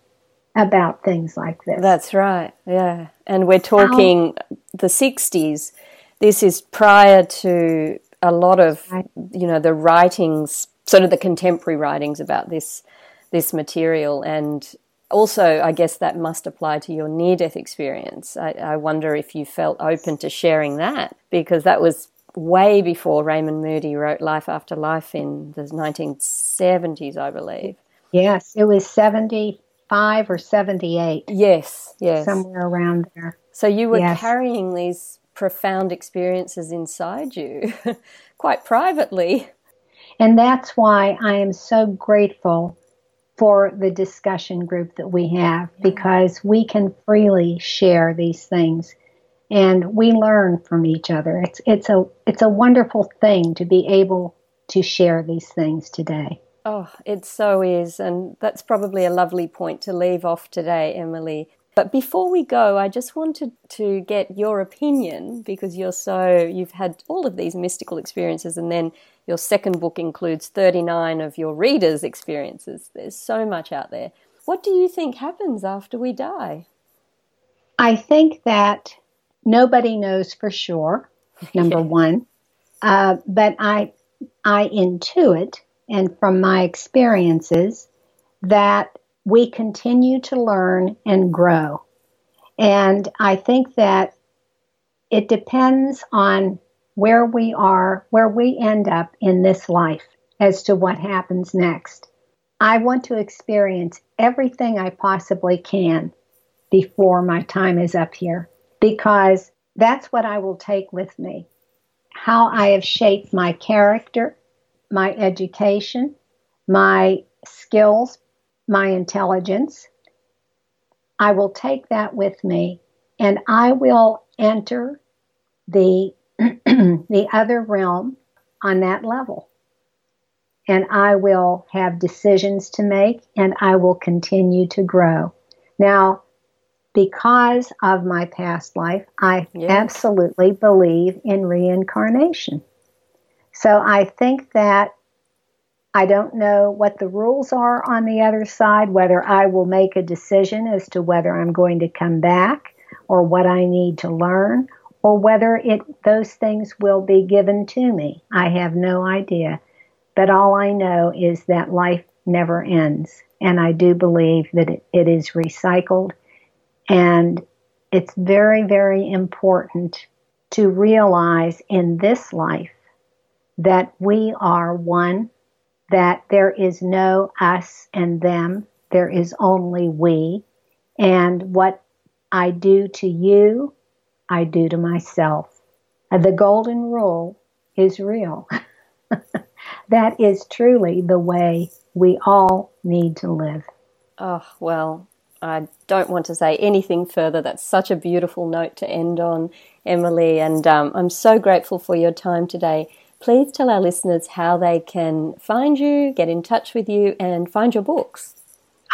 about things like this? That's right. Yeah, and we're talking how, the '60s. This is prior to a lot of you know the writings sort of the contemporary writings about this this material and also i guess that must apply to your near death experience. I, I, wonder if you felt open to sharing that because that was way before raymond moody wrote life after life in the 1970s i believe. Yes it was 75 or 78 yes yes. Somewhere around there. So you were yes. carrying these profound experiences inside you quite privately. And that's why I am so grateful for the discussion group that we have because we can freely share these things and we learn from each other. It's it's a it's a wonderful thing to be able to share these things today. Oh, it so is and that's probably a lovely point to leave off today, Emily. But before we go, I just wanted to get your opinion because you're so you've had all of these mystical experiences and then your second book includes 39 of your readers' experiences. There's so much out there. What do you think happens after we die? I think that nobody knows for sure, number one. Uh, but I, I intuit, and from my experiences, that we continue to learn and grow. And I think that it depends on where we are, where we end up in this life as to what happens next. I want to experience everything I possibly can before my time is up here because that's what I will take with me. How I have shaped my character, my education, my skills, my intelligence. I will take that with me and I will enter the the other realm on that level. And I will have decisions to make and I will continue to grow. Now, because of my past life, I yes. absolutely believe in reincarnation. So I think that I don't know what the rules are on the other side, whether I will make a decision as to whether I'm going to come back or what I need to learn or whether it those things will be given to me. I have no idea. But all I know is that life never ends. And I do believe that it, it is recycled. And it's very, very important to realize in this life that we are one, that there is no us and them, there is only we. And what I do to you I do to myself. The golden rule is real. that is truly the way we all need to live. Oh, well, I don't want to say anything further. That's such a beautiful note to end on, Emily, and um, I'm so grateful for your time today. Please tell our listeners how they can find you, get in touch with you, and find your books.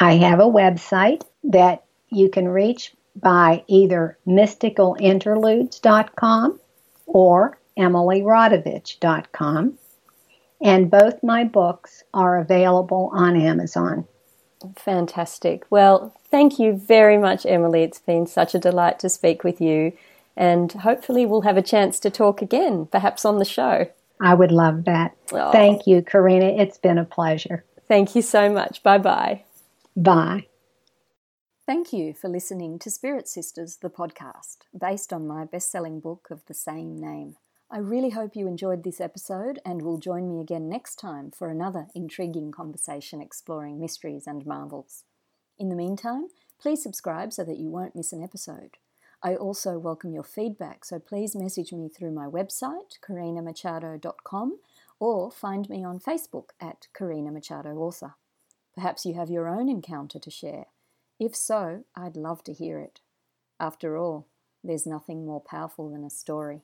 I have a website that you can reach by either mysticalinterludes.com or emilyrodavich.com. And both my books are available on Amazon. Fantastic. Well, thank you very much, Emily. It's been such a delight to speak with you. And hopefully, we'll have a chance to talk again, perhaps on the show. I would love that. Oh. Thank you, Karina. It's been a pleasure. Thank you so much. Bye bye bye. Thank you for listening to Spirit Sisters, the podcast, based on my best selling book of the same name. I really hope you enjoyed this episode and will join me again next time for another intriguing conversation exploring mysteries and marvels. In the meantime, please subscribe so that you won't miss an episode. I also welcome your feedback, so please message me through my website, karinamachado.com, or find me on Facebook at Karina Machado Author. Perhaps you have your own encounter to share. If so, I'd love to hear it. After all, there's nothing more powerful than a story.